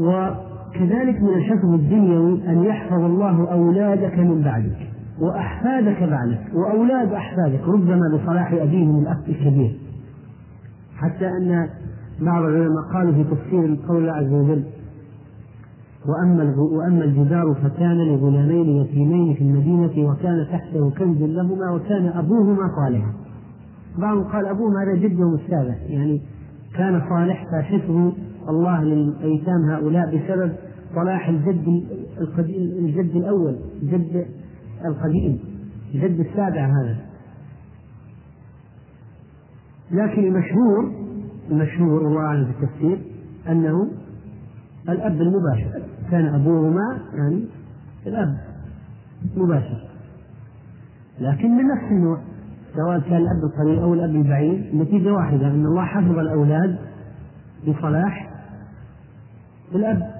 وكذلك من الحفظ الدنيوي أن يحفظ الله أولادك من بعدك وأحفادك بعدك وأولاد أحفادك ربما بصلاح أبيهم الأخ الكبير حتى أن بعض العلماء قالوا في تفسير قول الله عز وجل وأما وأما الجدار فكان لغلامين يتيمين في المدينة وكان تحته كنز لهما وكان أبوهما صالحا. بعضهم قال أبوهما هذا جدهم السابع يعني كان صالح فحفظ الله للأيتام هؤلاء بسبب صلاح الجد القديم الجد الأول الجد القديم الجد السابع هذا. لكن المشهور المشهور والله أعلم في التفسير أنه الأب المباشر. كان أبوهما يعني الأب مباشر. لكن من نفس النوع سواء كان الأب القريب أو الأب البعيد النتيجة واحدة أن الله حفظ الأولاد بصلاح الأب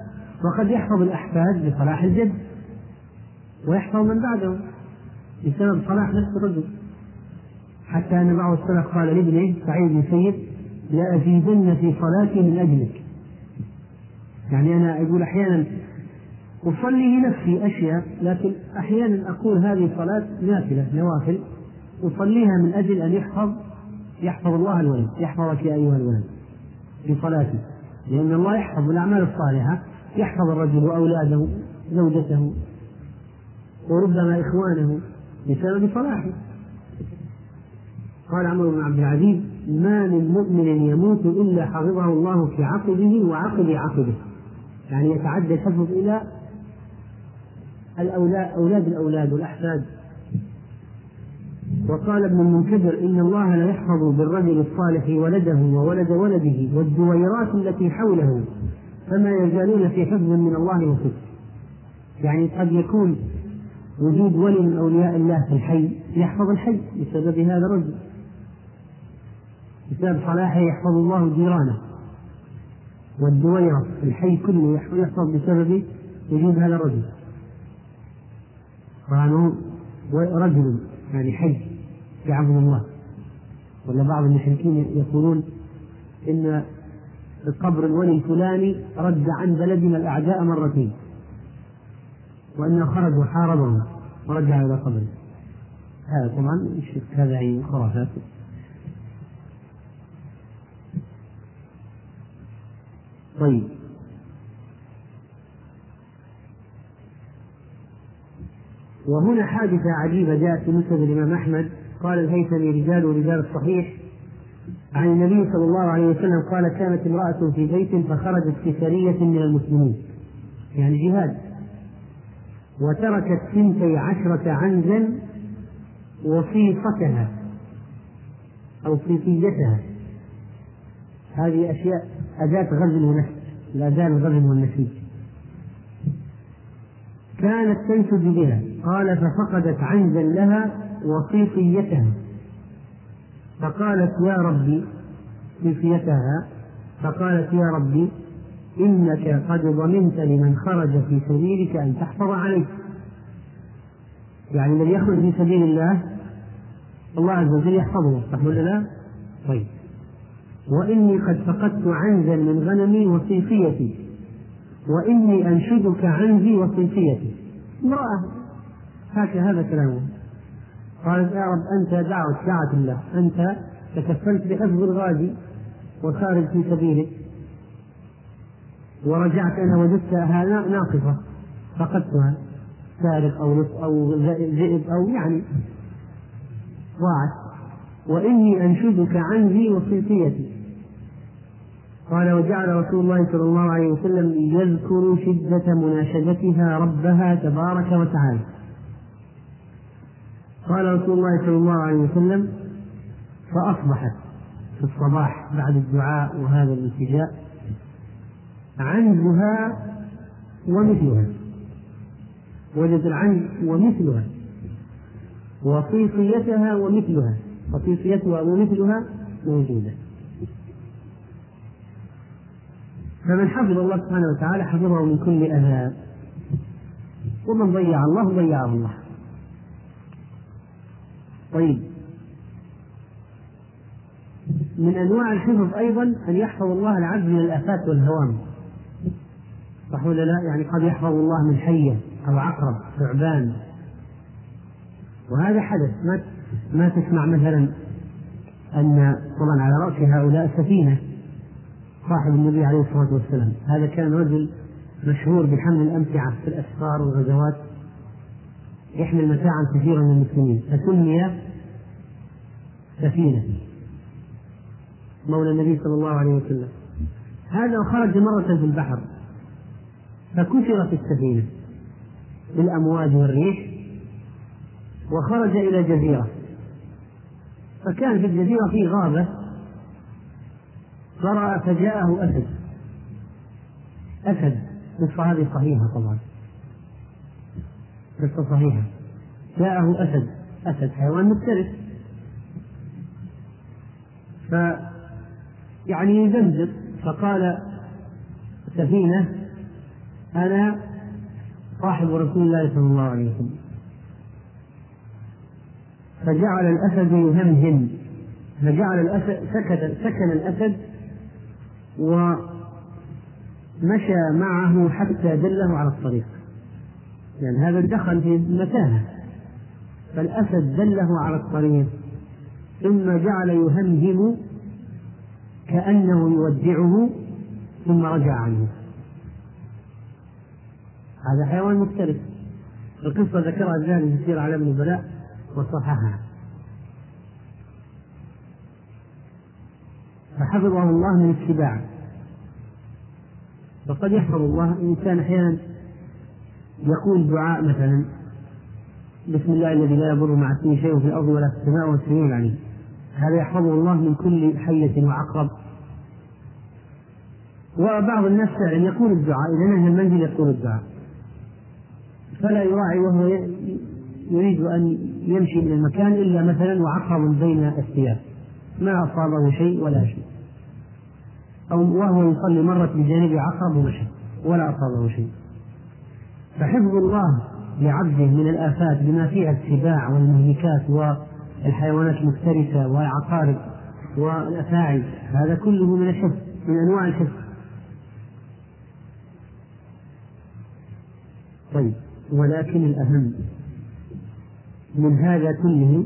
وقد يحفظ الأحفاد بصلاح الجد. ويحفظ من بعده بسبب صلاح نفس الرجل. حتى أن بعض السلف قال لابنه سعيد بن سيد لأزيدن في صلاتي من أجلك. يعني أنا أقول أحيانا أصلي لنفسي أشياء لكن أحيانا أقول هذه صلاة نافلة نوافل. أصليها من أجل أن يحفظ يحفظ الله الولد يحفظك يا أيها الولد في صلاته لأن الله يحفظ الأعمال الصالحة يحفظ الرجل وأولاده زوجته وربما إخوانه بسبب صلاحه. قال عمرو بن عبد العزيز ما من مؤمن يموت إلا حفظه الله في عقبه وعقب عقبه. يعني يتعدى الحفظ إلى الأولاد أولاد الأولاد والأحفاد. وقال ابن المنكدر إن الله لا يحفظ بالرجل الصالح ولده وولد ولده والدويرات التي حوله فما يزالون في حفظ من الله وصدق. يعني قد يكون وجود ولي من أولياء الله في الحي يحفظ الحي بسبب هذا الرجل. بسبب صلاحه يحفظ الله جيرانه. والدويرة الحي كله يحفظ بسبب وجود هذا الرجل. قالوا رجل يعني حي. يعبد الله. ولا بعض المشركين يقولون إن القبر الولي الفلاني رد عن بلدنا الأعداء مرتين وأنه خرج وحاربهم ورجع إلى قبره. هذا طبعا هذا يعني خرافات. طيب. وهنا حادثة عجيبة جاءت في مسند الإمام أحمد. قال الهيثمي رجال رجال الصحيح عن النبي صلى الله عليه وسلم قال كانت امرأة في بيت فخرجت في سرية من المسلمين. يعني جهاد. وتركت ثنتي عشرة عنزا وصيفتها أو صيفيتها هذه أشياء أداة غزل ونسج الأداة الغزل والنسيج كانت تنسج بها. قال ففقدت عنزا لها وصيفيتها. فقالت يا ربي صيفيتها فقالت يا ربي إنك قد ضمنت لمن خرج في سبيلك أن تحفظ عليه يعني الذي يخرج في سبيل الله الله عز وجل يحفظه صح ولا لا؟ طيب. وإني قد فقدت عنزا من غنمي وصيفيتي وإني أنشدك عنزي وصيفيتي. امرأة. هكذا هذا كلامه. قالت يا رب أنت دعوت دعت الله. أنت تكفلت بحفظ الغازي وخارج في سبيلك. ورجعت أنا وجدتها ناقصة. فقدتها. سارق أو لص أو ذئب أو يعني ضاعت وإني أنشدك عنزي وصيفيتي. قال وجعل رسول الله صلى الله عليه وسلم يذكر شدة مناشدتها ربها تبارك وتعالى. قال رسول الله صلى الله عليه وسلم فأصبحت في الصباح بعد الدعاء وهذا الالتجاء عنزها ومثلها. وجد العنز ومثلها. وصيصيتها ومثلها. وصيصيتها ومثلها موجودة. فمن حفظ الله سبحانه وتعالى حفظه من كل أذى. ومن ضيع الله ضيعه الله. طيب. من أنواع الحفظ أيضا أن يحفظ الله العبد من الآفات والهوام. صح ولا لا؟ يعني قد يحفظ الله من حية أو عقرب ثعبان. وهذا حدث. ما ما تسمع مثلا أن طبعا على رأس هؤلاء سفينة صاحب النبي عليه الصلاة والسلام. هذا كان رجل مشهور بحمل الأمتعة في الأسفار والغزوات. يحمل متاعا كثيرا من المسلمين. فسمي سفينة. مولى النبي صلى الله عليه وسلم. هذا خرج مرة في البحر. فكسرت السفينة. بالأمواج والريح. وخرج إلى جزيرة. فكان في الجزيرة في غابة. فرأى فجاءه أسد. أسد. قصة هذه صحيحة طبعا. قصة صحيحة. جاءه أسد. أسد حيوان مفترس. ف يعني يزمجر فقال سفينة أنا صاحب رسول الله صلى الله عليه وسلم. فجعل الأسد يهمهم فجعل الأسد سكت سكن الأسد ومشى معه حتى دله على الطريق. يعني هذا دخل في متاهة. فالأسد دله على الطريق ثم جعل يهمهم كأنه يودعه ثم رجع عنه. هذا حيوان مفترس. القصة ذكرها الذهبي في سير على ابن البلاء وصححها. فحفظه الله من السباع. وقد يحفظ الله الإنسان أحيانا يقول دعاء مثلا بسم الله الذي لا يضر مع اسمه شيء في الأرض ولا في السماء والسميع العليم هذا يحفظه الله من كل حية وعقرب. وبعض الناس فعلا يقول الدعاء إذا نهى المنزل يقول الدعاء. فلا يراعي وهو يريد أن يمشي من المكان إلا مثلا وعقرب بين الثياب. ما أصابه شيء ولا شيء. أو وهو يصلي مرت بجانب عقرب ومشى ولا أصابه شيء. فحفظ الله لعبده من الآفات بما فيها السباع والمهلكات والحيوانات المفترسة والعقارب والأفاعي. هذا كله من الحفظ من أنواع الحفظ. طيب ولكن الأهم من هذا كله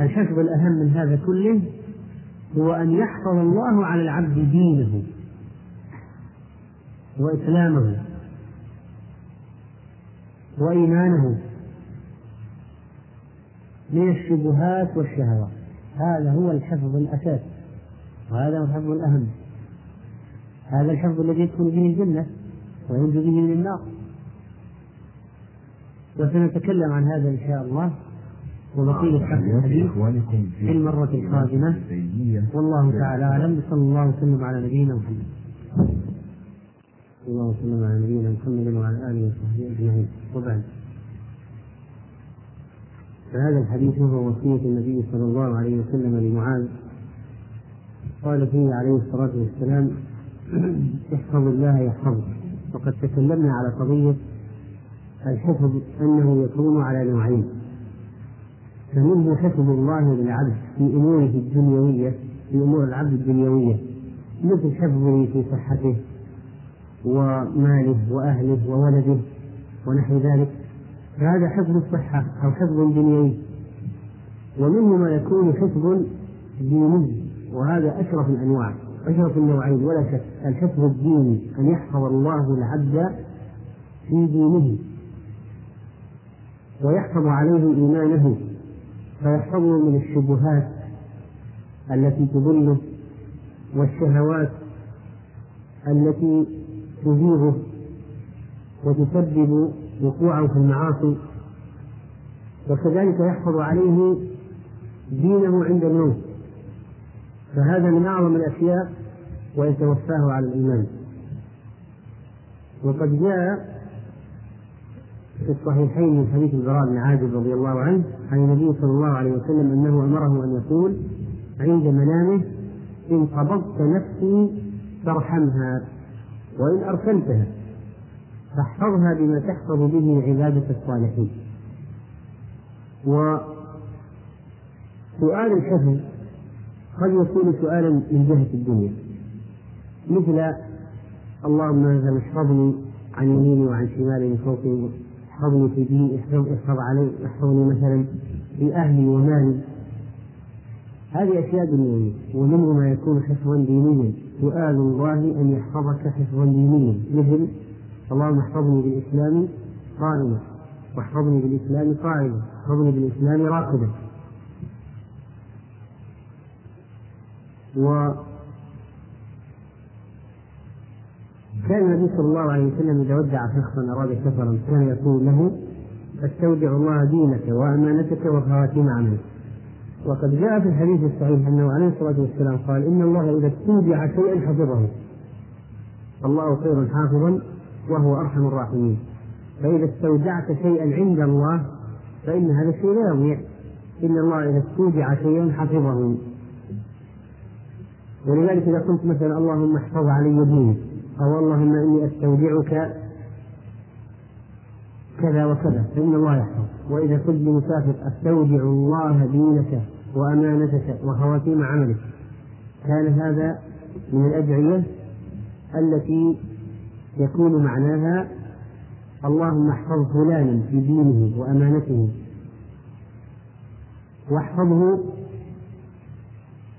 الحفظ الأهم من هذا كله هو أن يحفظ الله على العبد دينه وإسلامه. وإيمانه. من الشبهات والشهوات هذا هو الحفظ الأساسي وهذا هو الحفظ الأهم. هذا الحفظ الذي يدخل به الجنة وينجو به من النار. وسنتكلم عن هذا إن شاء الله. وبقية الحديث في المرة القادمة. والله تعالى أعلم. صلى الله وسلم على نبينا محمد. صلى الله وسلم على نبينا محمد وعلى آله وصحبه أجمعين. وبعد. فهذا الحديث هو وصية النبي صلى الله عليه وسلم لمعاذ. قال فيه عليه الصلاة والسلام احفظ الله يحفظك. وقد تكلمنا على قضية الحفظ أنه يكون على نوعين. فمنه حفظ الله للعبد في أموره الدنيوية في أمور العبد الدنيوية مثل حفظه في صحته وماله وأهله وولده ونحو ذلك فهذا حفظ الصحة أو حفظ دنيوي ومنه ما يكون حفظ ديني وهذا أشرف الأنواع أشرف النوعين. ولا شك الحفظ الديني أن يحفظ الله العبد في دينه ويحفظ عليه إيمانه فيحفظه من الشبهات التي تضله والشهوات التي تزيغه وتسبب وقوعه في المعاصي وكذلك يحفظ عليه دينه عند الموت. فهذا من أعظم الأشياء ويتوفاه على الإيمان. وقد جاء في الصحيحين من حديث البراء بن عازب رضي الله عنه عن النبي صلى الله عليه وسلم أنه أمره أن يقول عند منامه إن قبضت نفسي فارحمها. وإن أرسلتها فاحفظها بما تحفظ به عبادة الصالحين. وسؤال الحفظ قد يكون سؤالا من جهة الدنيا. مثل اللهم مثلا احفظني عن يميني وعن شمالي من فوقي احفظني في ديني احفظ علي احفظني مثلا في أهلي ومالي. هذه أشياء دنيوية ومنه ما يكون حفظا دينيا. سؤال الله أن يحفظك حفظا دينيا مثل اللهم احفظني بالإسلام قائما واحفظني بالإسلام قائما واحفظني بالإسلام راكبا و كان النبي صلى الله عليه وسلم إذا ودع شخصا أراد سفرا كان يقول له أستودع الله دينك وأمانتك وخواتيم عملك. وقد جاء في الحديث الصحيح أنه عليه الصلاة والسلام قال إن الله إذا استودع شيئا حفظه. الله خير حافظا وهو أرحم الراحمين. فإذا استودعت شيئا عند الله فإن هذا الشيء لا يضيع. إن الله إذا استودع شيئا حفظه. ولذلك إذا قلت مثلا اللهم احفظ علي ديني أو اللهم إني أستودعك كذا وكذا فإن الله يحفظ وإذا قلت لمسافر أستودع الله دينك وأمانتك وخواتيم عملك. كان هذا من الأدعية التي يكون معناها اللهم احفظ فلانا في دينه وأمانته. واحفظه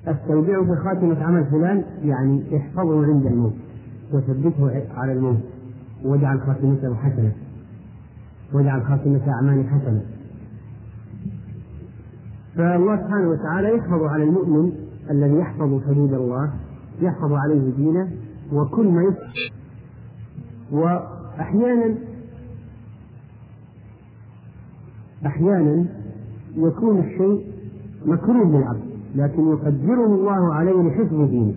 استودعه خاتمة عمل فلان يعني احفظه عند الموت وثبته على الموت واجعل خاتمته حسنة. واجعل خاتمة أعمال حسنة فالله سبحانه وتعالى يحفظ على المؤمن الذي يحفظ حدود الله يحفظ عليه دينه وكل ما يفعل. وأحيانا أحيانا يكون الشيء مكروه للعبد لكن يقدره الله عليه لحفظ دينه.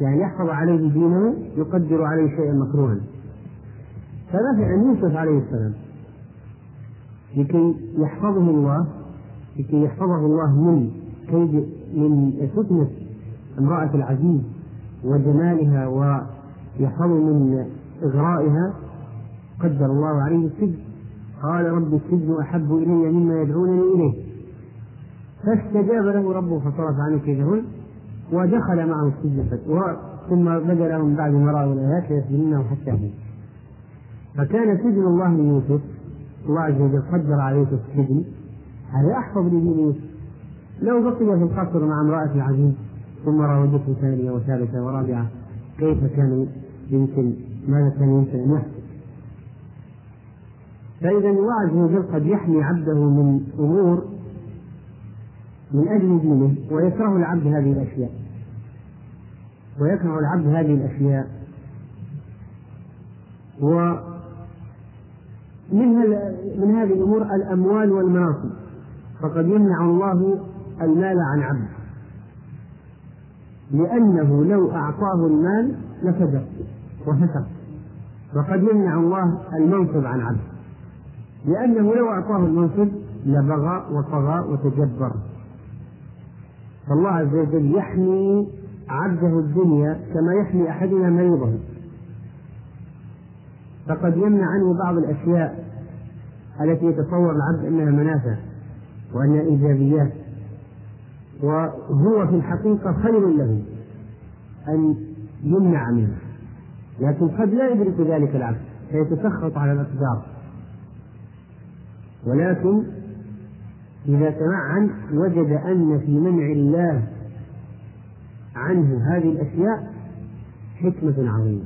يعني يحفظ عليه دينه يقدر عليه شيئا مكروها. فمثلا يوسف عليه السلام. لكي يحفظه الله لكي يحفظه الله من كيد من فتنة امرأة العزيز وجمالها ويحفظه من إغرائها قدر الله عليه السجن. قال رب السجن أحب إلي مما يدعونني إليه. فاستجاب له ربه فصرف عنه كيدهن ودخل معه السجن. ثم بدا لهم بعد ما رأوا الآيات ليسجننه حتى هو فكان سجن الله ليوسف الله عز وجل قدر عليه السجن. هذا أحفظ لدين يوسف. لو بقي في القصر مع امرأة العزيز ثم راودته ثانية وثالثة ورابعة كيف كان يمكن؟ ماذا كان يمكن أن فإذا الله عز وجل قد يحمي عبده من أمور من أجل دينه ويكره العبد هذه الأشياء. ويكره العبد هذه الأشياء. و من من هذه الأمور الأموال والمناصب فقد يمنع الله المال عن عبد لأنه لو أعطاه المال لفجر وفسق. وقد يمنع الله المنصب عن عبد لأنه لو أعطاه المنصب لبغى وطغى وتجبر. فالله عز وجل يحمي عبده الدنيا كما يحمي أحدنا مريضه. فقد يمنع عنه بعض الأشياء التي يتصور العبد أنها منافع وأنها إيجابيات وهو في الحقيقة خير له أن يمنع منه لكن قد لا يدرك ذلك العبد فيتسخط على الأقدار. ولكن إذا تمعن وجد أن في منع الله عنه هذه الأشياء حكمة عظيمة.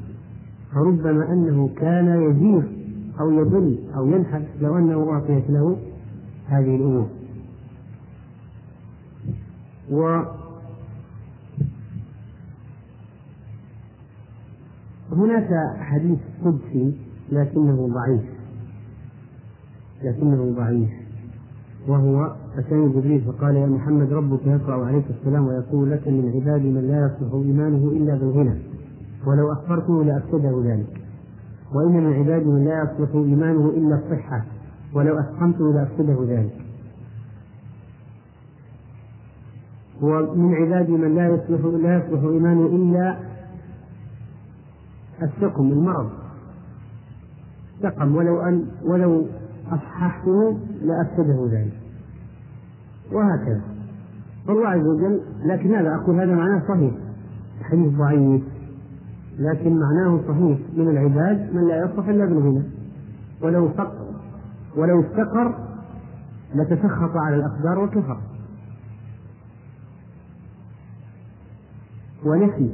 فربما أنه كان يزيغ أو يضل أو ينحف لو أنه أعطيت له هذه الأمور. و هناك حديث قدسي لكنه ضعيف. لكنه ضعيف. وهو أتاني جبريل فقال يا محمد ربك يقرأ عليك السلام ويقول لك من عبادي من لا يصلح إيمانه إلا بالغنى ولو أخبرته لأفسده ذلك. وإن من عبادي من لا يصلح إيمانه إلا الصحة ولو أسقمته لأفسده ذلك. ومن عبادي من لا يصلح لا يصلح إيمانه إلا السقم المرض. سقم ولو أن ولو أصححته لأفسده ذلك. وهكذا. فالله عز وجل لكن هذا أقول هذا معناه صحيح. حديث ضعيف. لكن معناه صحيح. من العباد من لا يصلح إلا بالغنى. ولو فقر ولو افتقر لتسخط على الأقدار وكفر ونسي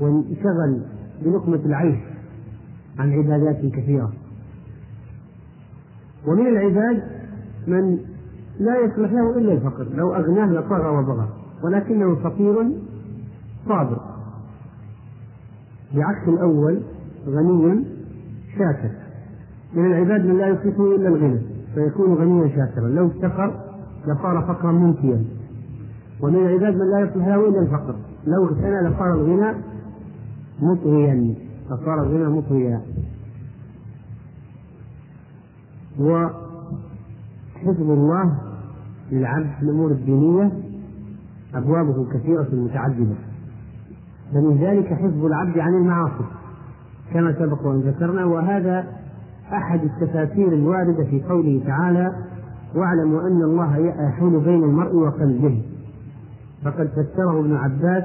وانشغل بلقمة العيش عن عبادات كثيرة. ومن العباد من لا يصلح له إلا الفقر. لو أغناه لطغى وبغى ولكنه فقير صابر. بعكس الأول غني شاكر من العباد من لا يصلحه إلا الغنى فيكون غنيا شاكرا. لو افتقر لصار فقرا منتيا ومن العباد من لا يصلح له إلا الفقر. لو اغتنى لصار الغنى مطغيا. فصار الغنى مطغيا. وحفظ الله للعبد في الأمور الدينية أبوابه كثيرة متعددة. فمن ذلك حفظ العبد عن المعاصي كما سبق وأن ذكرنا. وهذا أحد التفاسير الواردة في قوله تعالى واعلموا أن الله يحول بين المرء وقلبه. فقد فسره ابن عباس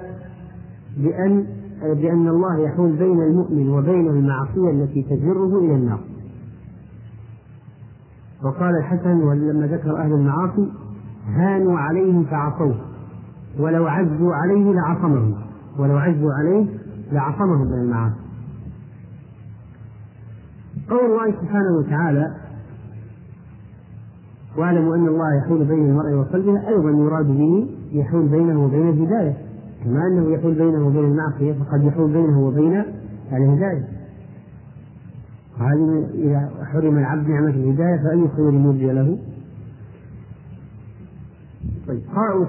بأن بأن الله يحول بين المؤمن وبين المعصية التي تجره إلى النار. وقال الحسن لما ذكر أهل المعاصي هانوا عليهم فعصوه ولو عزوا عليه لعصمهم. ولو عزوا عليه لعصمهم من المعاصي. قول الله سبحانه وتعالى واعلموا أن الله يحول بين المرء وقلبه أيضا يراد به يحول بينه وبين الهداية. كما أنه يحول بينه وبين المعصية فقد يحول بينه وبين الهداية. هذه إذا حرم العبد نعمة الهداية فأي خير يرجى له؟ طيب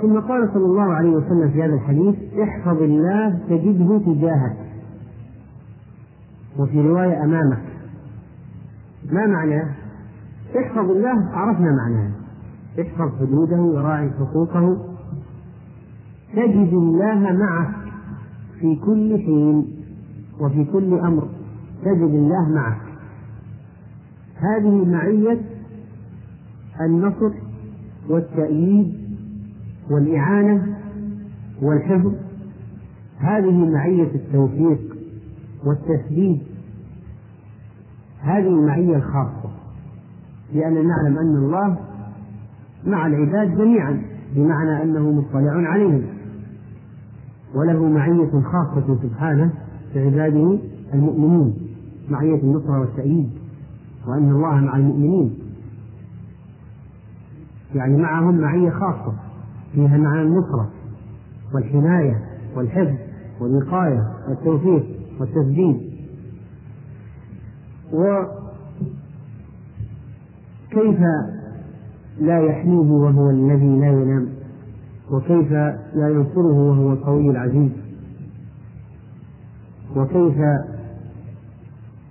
ثم قال صلى الله عليه وسلم في هذا الحديث احفظ الله تجده تجاهك وفي رواية أمامك. ما معناه؟ احفظ الله عرفنا معناه. احفظ حدوده وراعي حقوقه. تجد الله معك في كل حين وفي كل أمر. تجد الله معك. هذه معية النصر والتأييد والإعانة والحفظ هذه معية التوفيق والتسديد هذه المعية الخاصة لأننا نعلم أن الله مع العباد جميعا بمعنى أنه مطلع عليهم. وله معية خاصة سبحانه في عباده المؤمنين معية النصرة والتأييد وأن الله مع المؤمنين. يعني معهم معية خاصة. فيها معنى النصرة والحماية والحفظ والوقاية والتوفيق والتسديد. وكيف لا يحميه وهو الذي لا ينام؟ وكيف لا ينصره وهو القوي العزيز؟ وكيف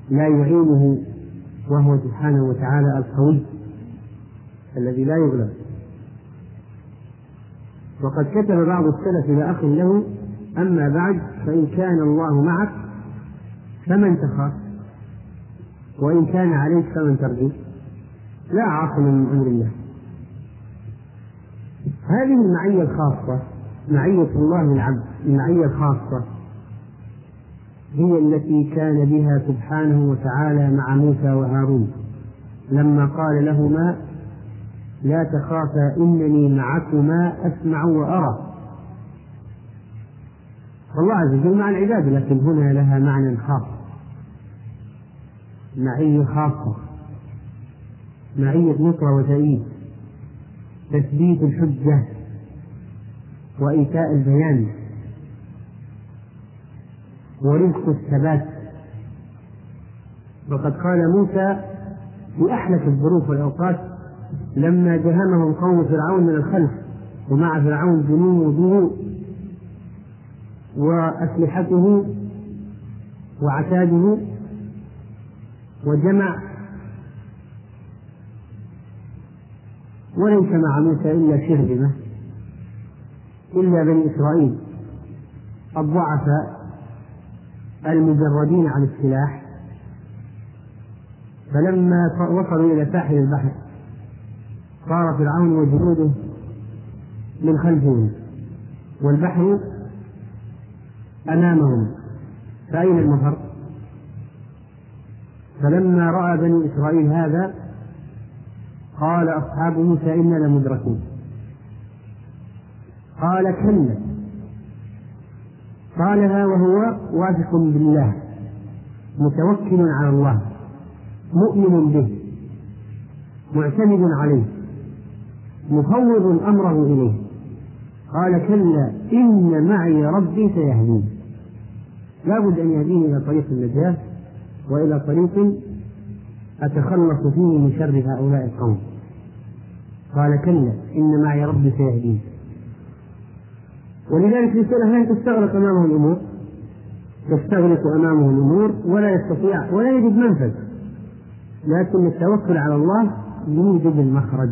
لا يعينه وهو سبحانه وتعالى القوي الذي لا يغلب؟ وقد كتب بعض السلف إلى أخ له أما بعد فإن كان الله معك فمن تخاف وإن كان عليك فمن ترجو. لا عاصم من أمر الله. هذه المعية الخاصة معية الله العبد المعية الخاصة هي التي كان بها سبحانه وتعالى مع موسى وهارون. لما قال لهما لا تخافا إنني معكما أسمع وأرى. والله عز وجل مع العباد لكن هنا لها معنى خاص. معية خاصة. معية نصرة وتأييد. تثبيت الحجة وإيتاء البيان ورزق الثبات. وقد قال موسى في أحلك الظروف والأوقات لما جهمهم قوم فرعون من الخلف ومع فرعون جنوده وأسلحته وعتاده وجمع وليس مع موسى إلا شرذمة إلا بني إسرائيل. الضعفاء المجردين عن السلاح فلما وصلوا إلى ساحل البحر صار فرعون وجنوده من خلفهم والبحر أمامهم فأين المفر؟ فلما رأى بني إسرائيل هذا قال أصحاب موسى إنا لمدركون قال كلا. قالها وهو واثق بالله متوكل على الله مؤمن به معتمد عليه. مفوض أمره إليه. قال كلا إن معي ربي سيهدين. لابد أن يهديني إلى طريق النجاة وإلى طريق أتخلص فيه من شر هؤلاء القوم. قال كلا إن معي ربي سيهدين. ولذلك الانسان هل تستغرق أمامه الأمور؟ تستغرق أمامه الأمور ولا يستطيع ولا يجد منفذ. لكن التوكل على الله يوجد المخرج.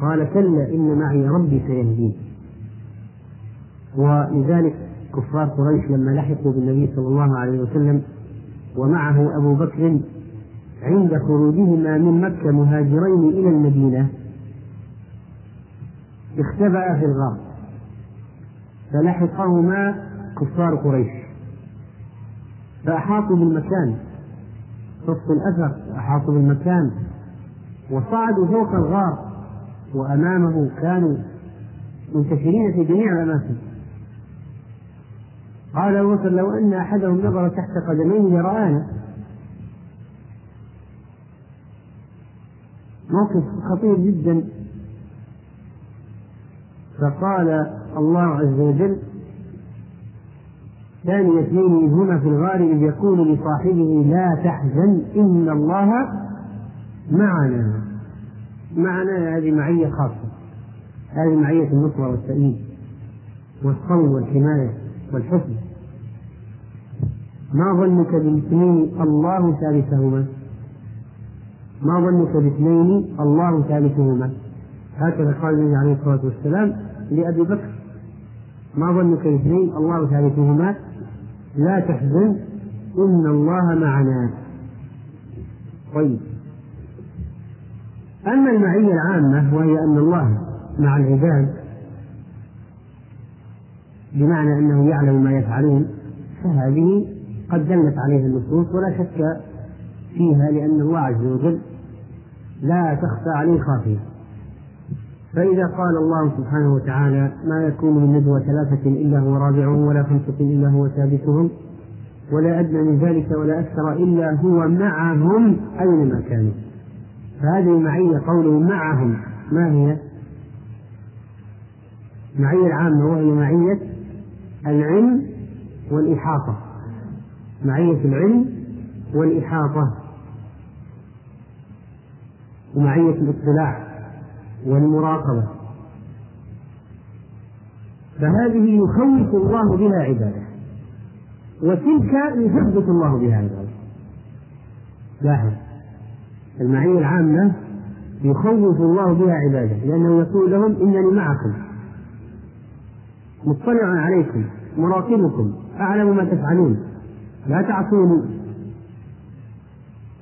قال كلا إن معي ربي سيهدين. ولذلك كفار قريش لما لحقوا بالنبي صلى الله عليه وسلم ومعه أبو بكر عند خروجهما من مكة مهاجرين إلى المدينة اختبأ في الغار. فلحقهما كفار قريش. فأحاطوا بالمكان. صف الأثر أحاطوا بالمكان. وصعدوا فوق الغار. وأمامه كانوا منتشرين في جميع الأماكن. قال أبو بكر لو أن أحدهم نظر تحت قدميه لرآنا. موقف خطير جدا. فقال الله عز وجل ثاني اثنين إذ هما في الغار يقول لصاحبه لا تحزن إن الله معنا. معنا هذه معية خاصة. هذه معية النصرة والتأييد والصون والحماية والحفظ ما ظنك بالاثنين الله ثالثهما؟ ما ظنك باثنين الله ثالثهما؟ هكذا قال النبي عليه الصلاة والسلام لأبي بكر. ما ظنك باثنين الله ثالثهما؟ لا تحزن إن الله معنا. طيب. أما المعية العامة وهي أن الله مع العباد بمعنى أنه يعلم ما يفعلون فهذه قد دلت عليها النصوص ولا شك فيها لأن الله عز وجل لا تخفى عليه خافية. فإذا قال الله سبحانه وتعالى ما يكون من ندوة ثلاثة إلا هو رابعهم ولا خمسة إلا هو سادسهم ولا أدنى من ذلك ولا أكثر إلا هو معهم أينما كانوا. فهذه معية قوله معهم. ما هي؟ معية العامة وهي معية العلم والإحاطة. معية العلم والإحاطة. ومعية الاطلاع والمراقبة. فهذه يخوف الله بها عباده. وتلك يثبت الله بها عباده. لاحظ. المعية العامة يخوف الله بها عباده لأنه يقول لهم إنني معكم. مطلع عليكم مراقبكم أعلم ما تفعلون. لا تعصوني.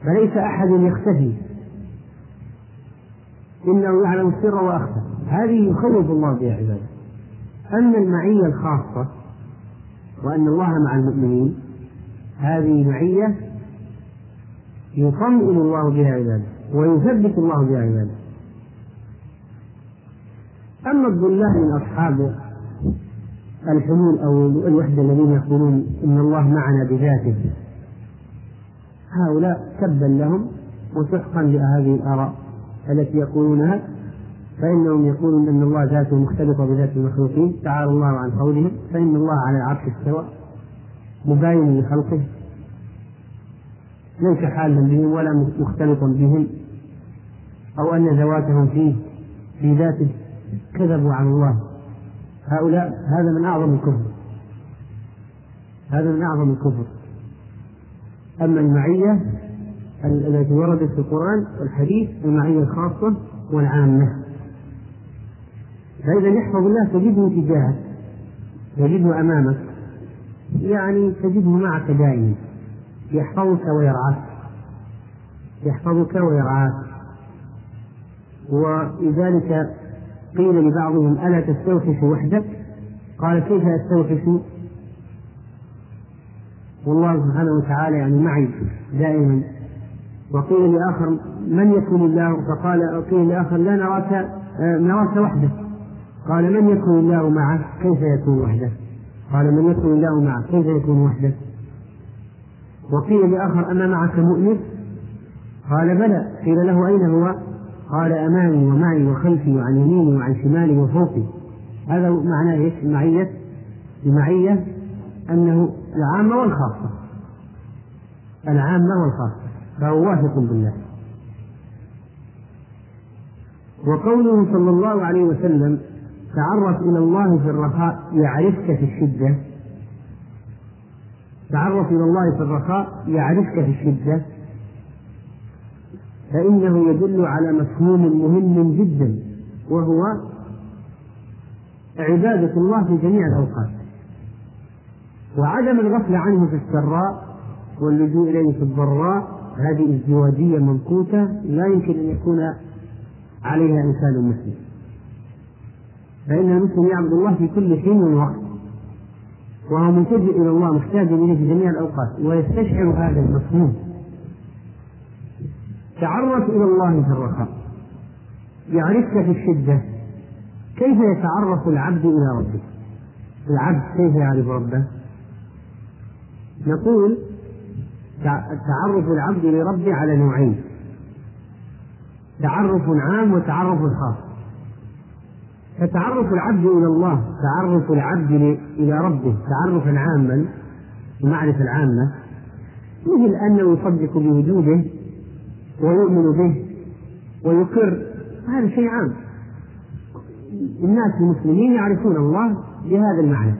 فليس أحد يختفي. إنه يعلم السر وأخفى. هذه يخوف الله بها عباده. أما المعية الخاصة وأن الله مع المؤمنين هذه معية يطمئن الله بها عباده ويثبت الله بها عباده. أما الضلال من أصحاب الحلول أو الوحدة الذين يقولون إن الله معنا بذاته هؤلاء تبا لهم وسحقا لهذه الآراء التي يقولونها فإنهم يقولون أن الله ذاته مختلطة بذات المخلوقين تعالى الله عن قولهم فإن الله على العرش استوى مباين لخلقه ليس حالا بهم ولا مختلطا بهم أو أن ذواتهم فيه في ذاته كذبوا على الله. هؤلاء هذا من أعظم الكفر. هذا من أعظم الكفر. أما المعية التي وردت في القرآن والحديث المعية الخاصة والعامة. فإذا يحفظ الله تجده تجاهك تجده أمامك يعني تجده معك دائما. يحفظك ويرعاك. يحفظك ويرعاك. ولذلك قيل لبعضهم ألا تستوحش وحدك؟ قال كيف أستوحش؟ والله سبحانه وتعالى يعني معي دائما. وقيل لآخر من يكون الله؟ فقال قيل لآخر لا نراك نراك وحدك. قال من يكون الله معه كيف يكون وحده قال من يكون الله معه كيف يكون وحده وقيل لآخر أما معك مؤنس قال بلى. قيل له أين هو؟ قال أمامي ومعي وخلفي وعن يميني وعن شمالي وفوقي. هذا معناه إيش؟ معية. المعية أنه العامة والخاصة. العامة والخاصة. فهو واثق بالله. وقوله صلى الله عليه وسلم تعرف إلى الله في الرخاء يعرفك في الشدة. تعرف إلى الله في الرخاء يعرفك في الشدة. فإنه يدل على مفهوم مهم جدا وهو عبادة الله في جميع الأوقات. وعدم الغفلة عنه في السراء واللجوء إليه في الضراء هذه ازدواجية ممقوتة لا يمكن أن يكون عليها إنسان مسلم. فإن المسلم يعبد الله في كل حين ووقت. وهو ملتجئ إلى الله محتاج إليه في جميع الأوقات ويستشعر هذا المفهوم. تعرف إلى الله في الرخاء. يعرفك في الشدة. كيف يتعرف العبد إلى ربه؟ العبد كيف يعرف ربه؟ نقول تعرف العبد لربه على نوعين. تعرف عام وتعرف خاص. فتعرف العبد إلى الله تعرف العبد إلى ربه. تعرفا عاما المعرفة العامة مثل أنه يصدق بوجوده ويؤمن به ويقر. هذا شيء عام. الناس المسلمين يعرفون الله بهذا المعنى.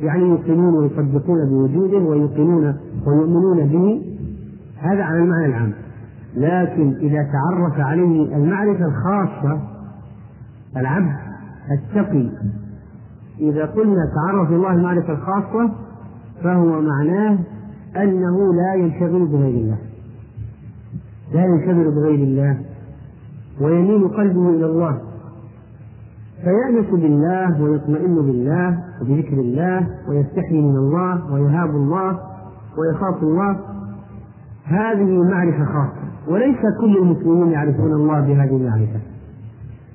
يعني يوقنون ويصدقون بوجوده ويوقنون ويؤمنون به. هذا على المعنى العام. لكن إذا تعرف عليه المعرفة الخاصة العبد التقي إذا قلنا تعرف الله المعرفة الخاصة فهو معناه أنه لا ينشغل بغير الله. لا ينشغل بغير الله ويميل قلبه إلى الله. فيأنس بالله ويطمئن بالله وبذكر الله ويستحي من الله ويهاب الله ويخاف الله. هذه معرفة خاصة وليس كل المسلمين يعرفون الله بهذه المعرفة.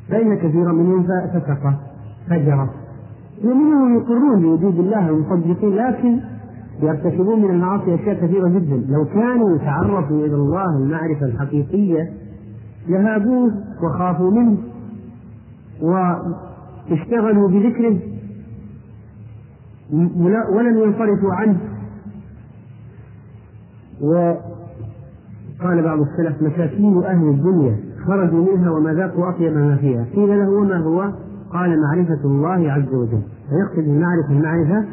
فإن كثيرا منهم فسق فجر. ومنهم يقرون بوجود الله ويصدقون لكن يرتكبون من المعاصي أشياء كثيرة جدا. لو كانوا تعرفوا إلى الله المعرفة الحقيقية لهابوه وخافوا منه واشتغلوا بذكره ولم ينصرفوا عنه. وقال بعض السلف مساكين أهل الدنيا. خرجوا منها وما ذاقوا أطيب ما فيها. قيل له وما هو؟ قال معرفة الله عز وجل. فيقصد المعرفة المعرفة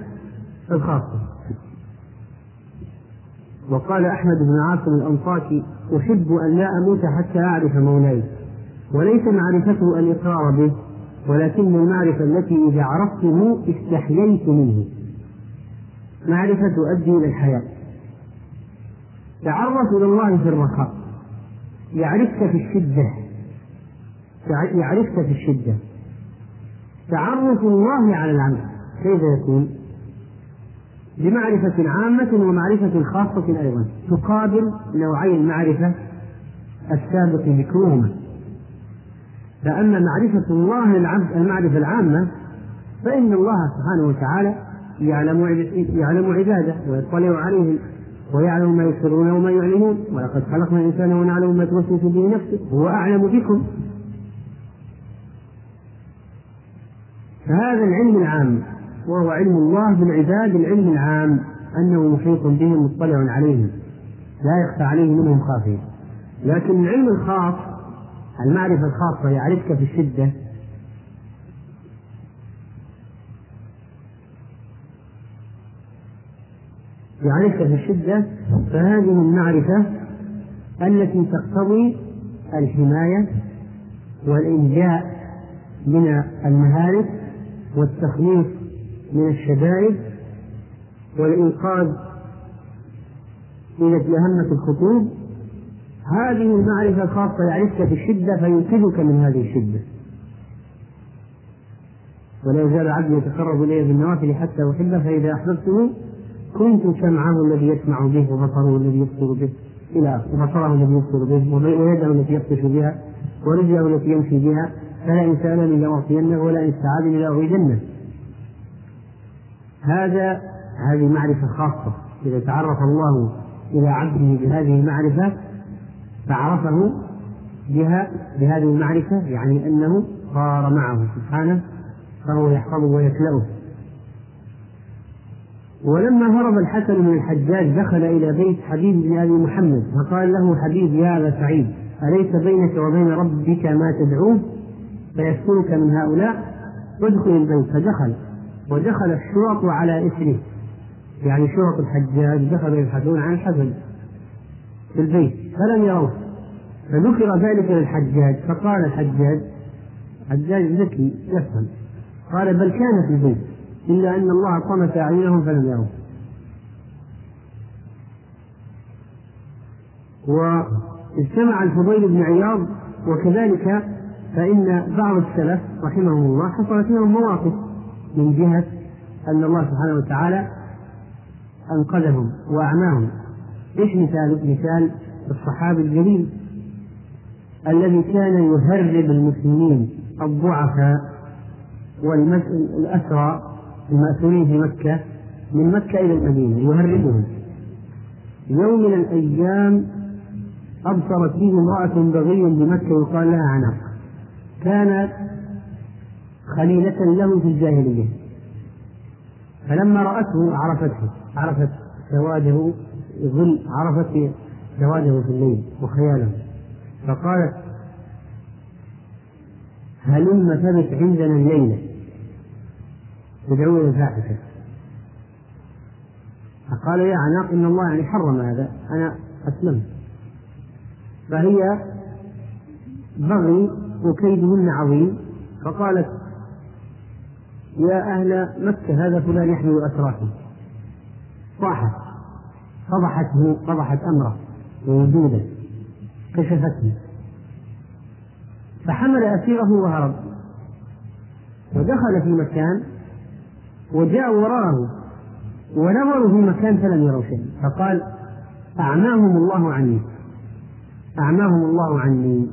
الخاصة. وقال أحمد بن عاصم الأنصاكي أحب أن لا أموت حتى أعرف مولاي وليس معرفته الإقرار به ولكن المعرفة التي إذا عرفته استحييت منه. معرفة تؤدي إلى الحياة. تعرف إلى الله في الرخاء. يعرفك في الشدة. يعرفك في الشدة. تعرف الله على العمل. كيف يكون؟ بمعرفة عامة ومعرفة خاصة أيضا. تقابل نوعي المعرفة السابق ذكرهما فأما معرفة الله للعبد المعرفة العامة فإن الله سبحانه وتعالى يعلم يعلم عباده ويطلع عليهم ويعلم ما يسرون وما يعلنون. ولقد خلقنا الإنسان ونعلم ما توسوس به نفسه. هو أعلم بكم. فهذا العلم العام وهو علم الله بالعباد العلم العام أنه محيط بهم مطلع عليهم. لا يخفى عليه منهم خافية لكن العلم الخاص المعرفة الخاصة يعرفك في الشدة يعرفك في الشدة فهذه المعرفة التي تقتضي الحماية والإنجاء من المهالك والتخليص من الشدائد والإنقاذ من لهمة الخطوب. هذه المعرفة الخاصة يعرفك بالشدة فينقذك من هذه الشدة. ولا يزال عبدي يتقرب إلي بالنوافل حتى أحبه فإذا أحببته كنت سمعه الذي يسمع به وبصره الذي يبصر به إلى وبصره الذي يبصر به ويده التي يبطش بها ورجله التي يمشي بها فلئن سألني لأعطينه ولئن استعاذني لأعيذنه هذا هذه معرفة خاصة. إذا تعرف الله إلى عبده بهذه المعرفة فعرفه بها بهذه المعرفة يعني أنه صار معه سبحانه فهو يحفظه ويكلأه ولما هرب الحسن من الحجاج دخل إلى بيت حبيب بن أبي محمد فقال له حبيب يا أبا سعيد أليس بينك وبين ربك ما تدعوه فيسكنك من هؤلاء ادخل البيت. فدخل ودخل الشرط على إثره يعني شرط الحجاج دخلوا يبحثون عن الحسن في البيت فلم يروه. فذكر ذلك للحجاج فقال الحجاج حجاج ذكي يفهم. قال بل كان في البيت. إلا أن الله طمس أعينهم فلم يروا واجتمع الفضيل بن عياض وكذلك فإن بعض السلف رحمهم الله حصلت لهم مواقف من جهة أن الله سبحانه وتعالى أنقذهم وأعماهم إيش مثال؟ مثال الصحابي الجليل الذي كان يهرب المسلمين الضعفاء والأسرى المأسورين في مكة من مكة إلى المدينة يهربهم يوم من الأيام أبصرت به امرأة بغي بمكة يقال لها عناق كانت خليلة له في الجاهلية. فلما رأته عرفته عرفت سواده ظل عرفت سواده في الليل وخياله. فقالت هلم ثبت عندنا الليلة. تدعو إلى الفاحشة فقال يا عناق إن الله يعني حرم هذا. أنا أسلمت. فهي بغي وكيدهن عظيم. فقالت يا أهل مكة هذا فلان يحمل أسراكم صاحت. فضحته فضحت أمره ووجوده. كشفته. فحمل أسيره وهرب. ودخل في مكان وجاءوا وراءه ونظروا في مكان فلم يروا شيئا. فقال أعماهم الله عني. أعماهم الله عني.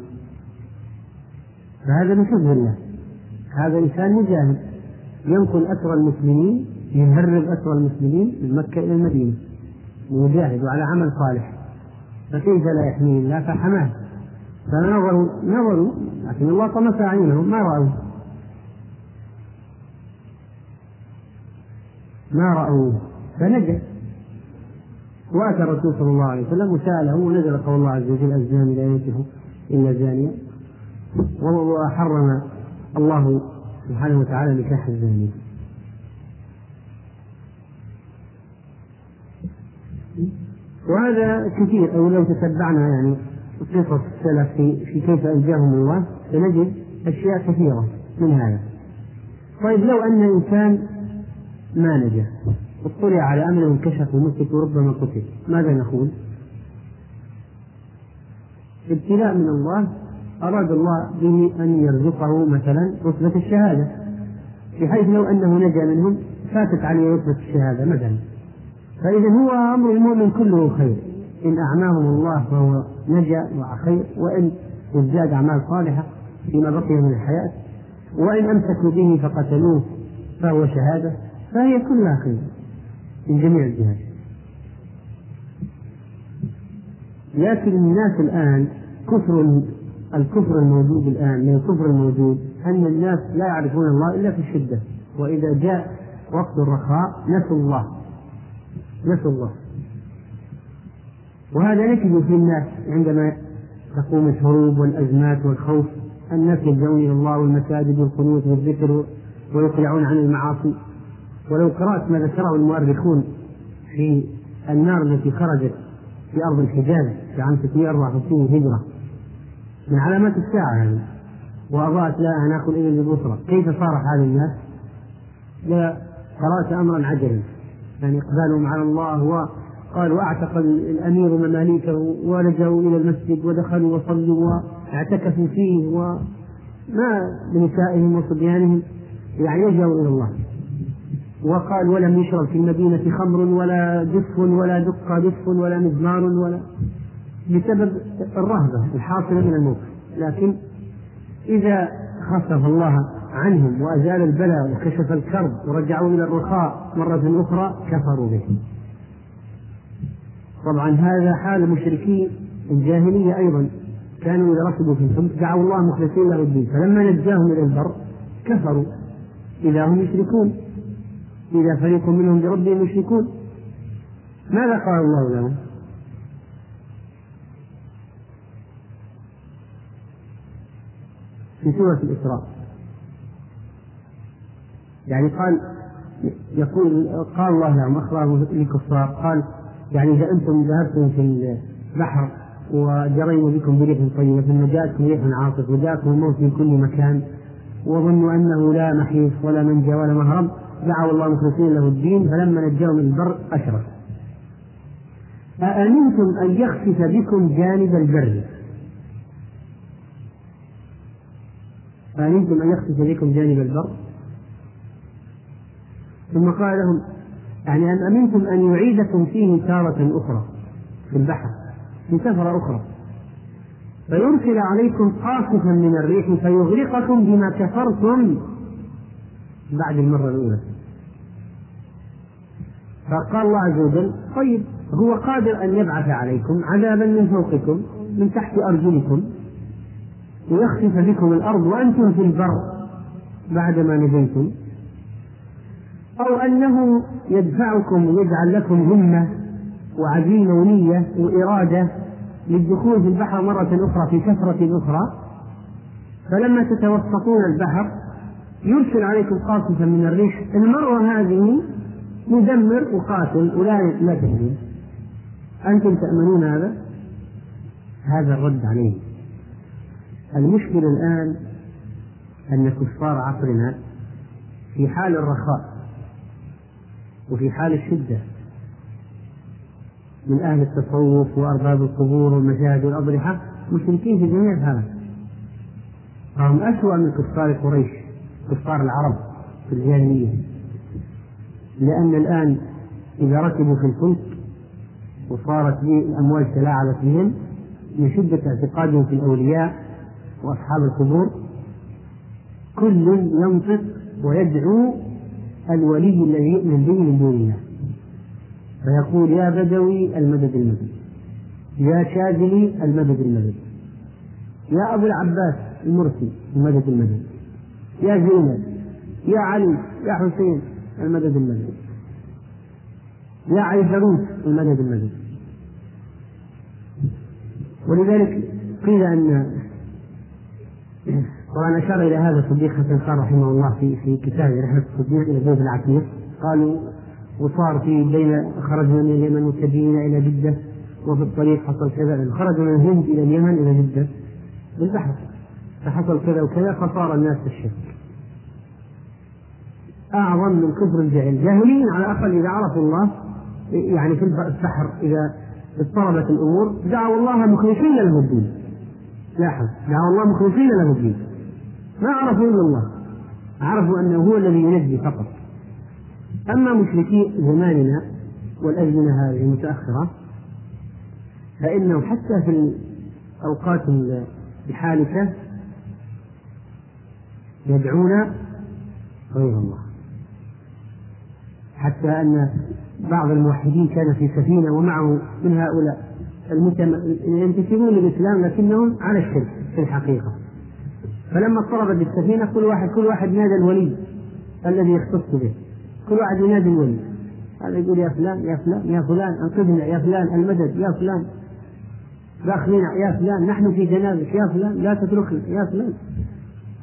فهذا من حزب الله. هذا إنسان مجاهد. ينقل أسرى المسلمين يهرب أسرى المسلمين من مكة إلى المدينة مجاهد وعلى عمل صالح. فكيف لا يحميه الله؟ فحماه. فنظروا نظروا لكن الله طمس أعينهم ما رأوا. ما رأوه فنجا وأتى الرسول صلى الله عليه وسلم وسأله ونزل قول الله عز وجل الزاني لا ينكح إلا زانيا وحرم الله سبحانه وتعالى نكاح الزاني وهذا كثير أو لو تتبعنا يعني قصص السلف في, في كيف أنجاهم الله سنجد أشياء كثيرة من هذا. طيب لو أن إنسان ما نجا. اطلع على أمره انكشف ومسك وربما قتل. ماذا نقول؟ ابتلاء من الله. أراد الله به أن يرزقه مثلا رتبة الشهادة. بحيث لو أنه نجا منهم فاتت عليه رتبة الشهادة مثلا. فإذا هو أمر المؤمن كله خير. إن أعماهم الله فهو نجا وخير وإن ازداد أعمال صالحة فيما بقي من الحياة. وإن أمسكوا به فقتلوه فهو شهادة. فهي كلها خير من جميع الجهات. لكن الناس الآن كفر الكفر الموجود الآن من الكفر الموجود أن الناس لا يعرفون الله إلا في الشدة. وإذا جاء وقت الرخاء نسوا الله. نسوا الله. وهذا نجد في الناس عندما تقوم الحروب والأزمات والخوف. الناس يلجؤون إلى الله والمساجد والقنوت والذكر ويقلعون عن المعاصي. ولو قرأت ما ذكره المؤرخون في النار التي خرجت في أرض الحجاز في عام 654 هجرة من علامات الساعة يعني وأضاءت لها أعناق الإبل بالبصرة كيف صار حال الناس؟ لا قرأت أمرا عجبا يعني إقبالهم على الله وقال واعتق الأمير مماليكه ولجأوا إلى المسجد ودخلوا وصلوا واعتكفوا فيه وما بنسائهم وصبيانهم يعني لجأوا إلى الله وقال ولم يشرب في المدينة خمر ولا دف ولا دق دف ولا مزمار ولا بسبب الرهبة الحاصلة من الموت. لكن إذا خفف الله عنهم وأزال البلاء وكشف الكرب ورجعوا إلى الرخاء مرة أخرى كفروا به. طبعا هذا حال المشركين الجاهلية أيضا. كانوا إذا ركبوا في الحمص دعوا الله مخلصين له الدين. فلما نجاهم إلى البر كفروا. إذا هم يشركون. إذا فريق منهم بربهم يشركون ماذا قال الله لهم؟ في سورة الإسراء يعني قال يقول قال الله لهم أخبرهم الكفار قال يعني إذا أنتم ذهبتم في البحر وجرينا بكم بريح طيبة ثم جاءتكم ريح عاصف وجاءكم الموت من كل مكان وظنوا أنه لا محيص ولا منجى ولا مهرب دعوا الله مخلصين له الدين فلما نجاهم البر أشرك أأمنتم أن يخسف بكم جانب البر؟ أأمنتم أن يخسف بكم جانب البر؟ ثم قال لهم يعني أن أمنتم أن يعيدكم فيه تارة أخرى في البحر في سفرة أخرى؟ فيرسل عليكم قاصفا من الريح فيغرقكم بما كفرتم. بعد المرة الأولى. فقال الله عز وجل طيب هو قادر أن يبعث عليكم عذابا من فوقكم من تحت أرجلكم ويخسف بكم الأرض وأنتم في البر بعدما نجيتم أو أنه يدفعكم ويجعل لكم همة وعزيمة ونية وإرادة للدخول في البحر مرة أخرى في كثرة أخرى. فلما تتوسطون البحر يرسل عليكم قاصفا من الريح. المرة هذه مدمر وقاتل ولا لا تهدي أنتم تأمنون هذا؟ هذا الرد عليه. المشكلة الآن أن كفار عصرنا في حال الرخاء وفي حال الشدة من أهل التصوف وأرباب القبور والمشاهد والأضرحة مشركين في جميع الحالات. فهم أسوأ من كفار قريش. كفار العرب في الجاهلية. لأن الآن إذا ركبوا في الفلك وصارت الأموال تلاعبت بهم من شدة اعتقادهم في الأولياء وأصحاب القبور. كل ينطق ويدعو الولي الذي يؤمن به من دون الله. فيقول يا بدوي المدد المدد يا شاذلي المدد المدد يا أبو العباس المرسي المدد المدد. يا زينب يا علي يا حسين المدد المدد يا عيسروس المدد المدد ولذلك قيل أن طبعا أشار إلى هذا الصديق حسن خان رحمه الله في في كتابه رحلة الصديق إلى بيت العتيق. قالوا وصار في بين خرجنا من اليمن متجهين إلى جدة وفي الطريق حصل كذا خرجوا من الهند إلى اليمن إلى جدة. بالبحر. فحصل كذا وكذا فصار الناس في الشرك. أعظم من كفر الجاهل. جاهلين على الأقل إذا عرفوا الله يعني في البحر إذا اضطربت الأمور دعوا الله مخلصين له الدين. لاحظ دعوا الله مخلصين له الدين. ما عرفوا إلا الله. عرفوا أنه هو الذي ينجي فقط. أما مشركي زماننا والأزمنة هذه المتأخرة فإنهم حتى في الأوقات الحالكة يدعون غير الله. حتى أن بعض الموحدين كان في سفينة ومعه من هؤلاء ينتسبون للإسلام لكنهم على الشرك في الحقيقة. فلما اضطربت بالسفينة كل واحد كل واحد نادى الولي الذي يختص به. كل واحد ينادي الولي. هذا يقول يا فلان يا فلان يا فلان أنقذنا يا فلان المدد يا فلان داخلين يا فلان نحن في جنازك يا فلان لا تتركنا يا فلان.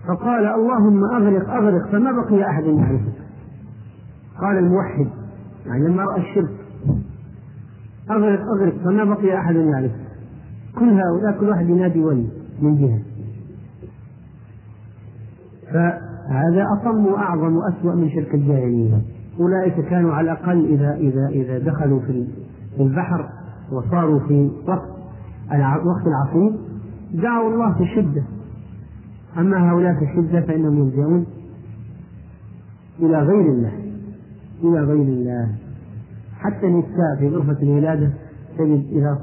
فقال اللهم أغرق أغرق فما بقي أحد يعرفك قال الموحد يعني لما رأى الشرك. أغرق أغرق فما بقي أحد يعرفك كل هؤلاء كل واحد ينادي ولي من جهة. فهذا أصم وأعظم وأسوأ من شرك الجاهلية. أولئك كانوا على الأقل إذا إذا إذا دخلوا في البحر وصاروا في وقت وقت العصيب دعوا الله في الشدة. أما هؤلاء في الشدة فإنهم يلجؤون إلى غير الله إلى غير الله. حتى النساء في غرفة الولادة تجد إذا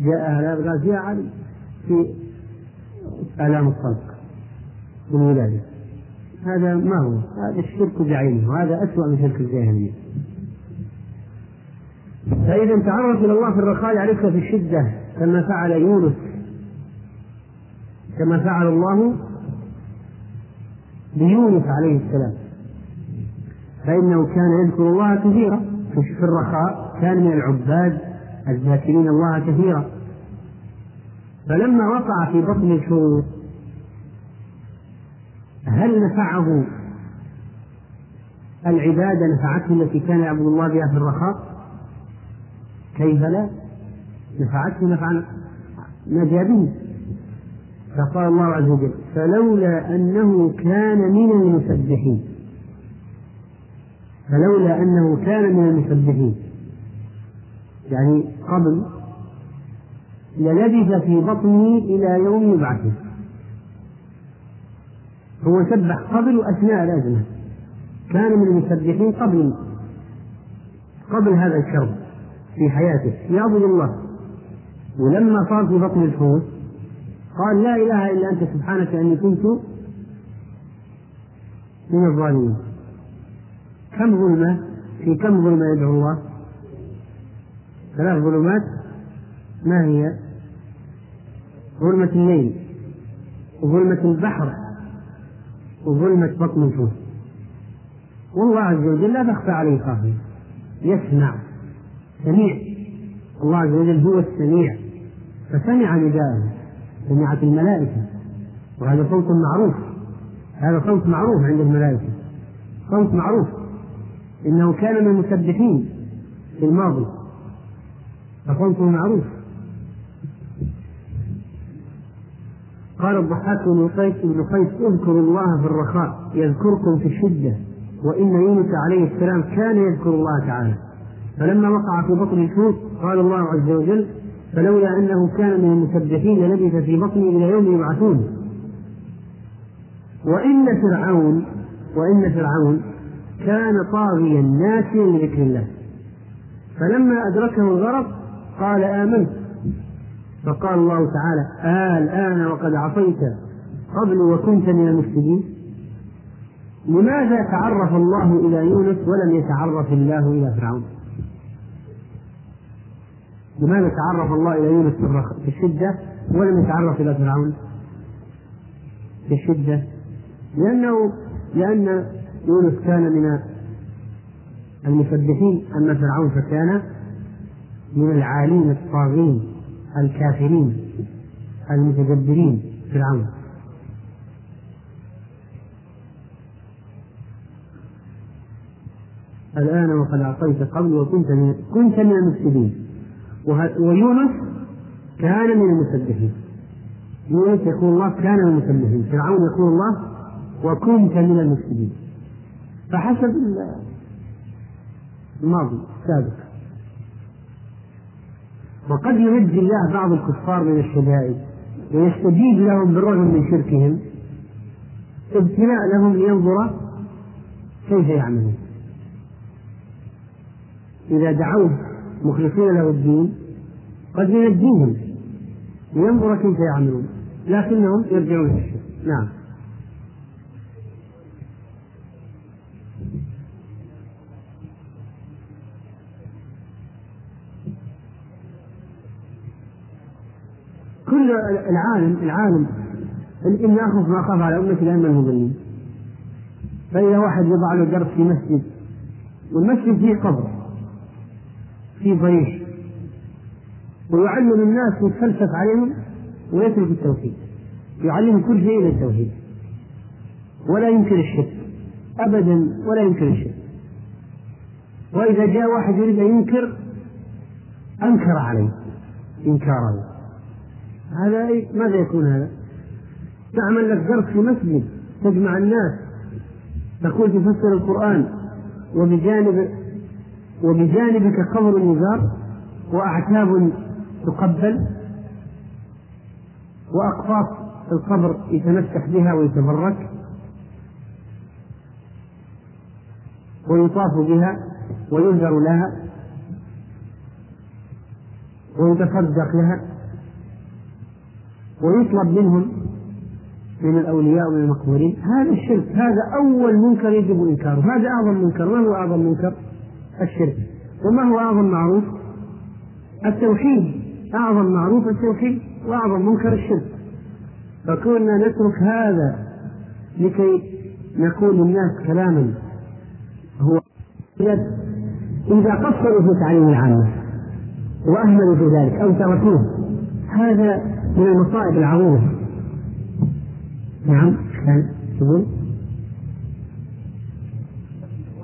جاءها قال فيها علي في آلام الطلق بالولادة هذا ما هو؟ هذا الشرك بعينه وهذا أسوأ من شرك الجاهلية. فإذا تعرف إلى الله في الرخاء يعرفك في الشدة كما فعل يونس كما فعل الله بيونس عليه السلام. فإنه كان يذكر الله كثيرا في الرخاء كان من العباد الذاكرين الله كثيرا. فلما وقع في بطن الحوت هل نفعه؟ العبادة نفعته التي كان يعبد الله بها في الرخاء؟ كيف لا؟ نفعته نفعا؟ به. فقال الله عز وجل فلولا أنه كان من المسبحين. فلولا أنه كان من المسبحين. يعني قبل للبث في بطنه إلى يوم يبعثه. هو سبح قبل وأثناء الأزمة. كان من المسبحين قبل قبل هذا الشر في حياته. يعبد الله. ولما صار في بطن الحوت قال لا إله إلا أنت سبحانك أني كنت من الظالمين. كم ظلمة؟ في كم ظلمة يدعو الله؟ ثلاث ظلمات. ما هي؟ ظلمة الليل وظلمة البحر وظلمة بطن الحوت والله عز وجل لا تخفى عليه خافية. يسمع سميع. الله عز وجل هو السميع. فسمع نداءه. سمعت الملائكة. وهذا صوت معروف. هذا صوت معروف عند الملائكة. صوت معروف. إنه كان من المسبحين في الماضي. فصوته معروف. قال الضحاك بن قيس بن قيس اذكروا الله في الرخاء يذكركم في الشدة وإن يونس عليه السلام كان يذكر الله تعالى. فلما وقع في بطن الحوت قال الله عز وجل فلولا أنه كان من المسبحين لبث في بطنه إلى يوم يبعثون. وإن فرعون وإن فرعون كان طاغيا ناسيا لذكر الله. فلما أدركه الغرق قال آمنت. فقال الله تعالى آه الآن وقد عصيت قبل وكنت من المفسدين. لماذا تعرف الله إلى يونس ولم يتعرف الله إلى فرعون؟ لماذا تعرف الله إلى يونس في الشدة ولم يتعرف إلى فرعون؟ في الشدة لأنه لأن يونس كان من المسبحين أما فرعون فكان من العالين الطاغين الكافرين المتجبرين فرعون. الآن وقد أعطيت قبل وكنت من كنت من المفسدين. ويونس كان من المسبحين. يونس يقول الله كان من المسبحين. فرعون يقول الله وكنت من المفسدين. فحسب الماضي السابق. وقد ينجي الله بعض الكفار من الشدائد ويستجيب لهم بالرغم من شركهم ابتلاء لهم لينظر كيف يعملون. إذا دعوه مخلصين له الدين قد ينجيهم لينظر كيف يعملون لكنهم يرجعون إلى الشرك. نعم. كل العالم العالم إني أخاف ما أخاف على أمتي الأئمة المضلين. فإذا واحد يضع له درس في مسجد والمسجد فيه قبر في ضريح. ويعلم الناس ويتفلسف عليهم ويترك التوحيد. يعلمهم كل شيء الا التوحيد. ولا ينكر الشرك. ابدا ولا ينكر الشرك. وإذا جاء واحد يريد أن ينكر أنكر عليه انكاره هذا ماذا يكون هذا؟ تعمل لك درس في مسجد تجمع الناس. تقول تفسر القرآن. وبجانب وبجانبك قبر يزار وأعتاب تقبل وأقفاص القبر يتمسح بها ويتبرك ويطاف بها وينذر لها ويتصدق لها ويطلب منهم من الأولياء ومن المقبورين. هذا الشرك هذا أول منكر يجب إنكاره. هذا أعظم منكر. ما هو أعظم منكر؟ الشرك. وما هو أعظم معروف؟ التوحيد. أعظم معروف التوحيد وأعظم منكر الشرك. فكنا نترك هذا لكي نقول للناس كلاما. هو إذا قصروا في تعليم العامة وأهملوا في ذلك أو تركوه هذا من المصائب العظيمة. نعم كان تقول؟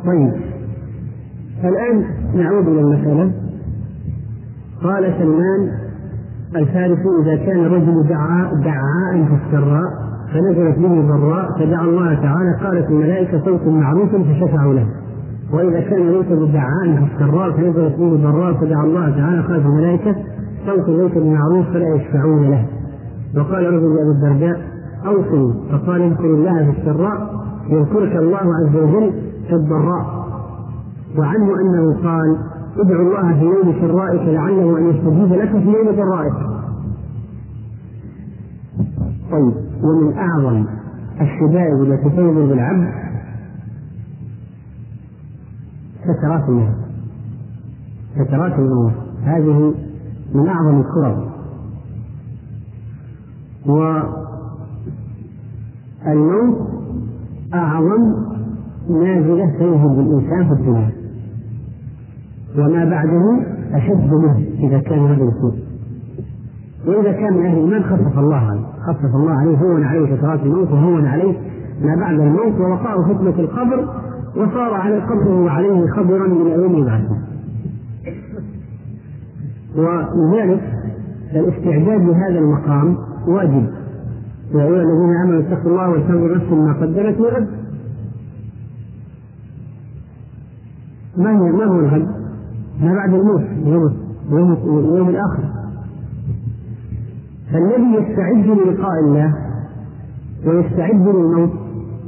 طيب. الآن نعود إلى المسألة. قال سلمان الفارسي إذا كان الرجل دعاء دعاء في السراء فنزلت به الضراء فدعا الله تعالى قالت الملائكة صوت معروف فشفعوا له. وإذا كان ليس بدعاء في السراء فنزلت به الضراء فدعا الله تعالى قالت الملائكة صوت ليس بمعروف فلا يشفعون له. وقال رجل لأبي الدرداء أوصني. فقال اذكر الله في السراء يذكرك الله عز وجل في الضراء. وعنه أنه قال ادعو الله في يوم سرائك لعله أن يستجيب لك في يوم ضرائك طيب ومن أعظم الشدائد التي تنزل بالعبد سكرات الموت سكرات الموت هذه من أعظم الكرب. والموت أعظم نازلة تنزل بالإنسان في الدنيا وما بعده أشد منه إذا كان هذا سوء وإذا كان من أهل الإيمان خفف الله عليه. خفف الله عليه هون عليه سكرات الموت وهون عليه ما بعد الموت ووقعه فتنة القبر وصار على قبره وعليه خبرا من يوم يبعثه. ولذلك الاستعداد لهذا المقام واجب. يا أيها الذين آمنوا اتقوا الله ولتنظر نفس ما قدمت لغد. ما هي ما هو الغد؟ ما بعد الموت يوم يوم اليوم الآخر فالذي يستعد للقاء الله ويستعد للموت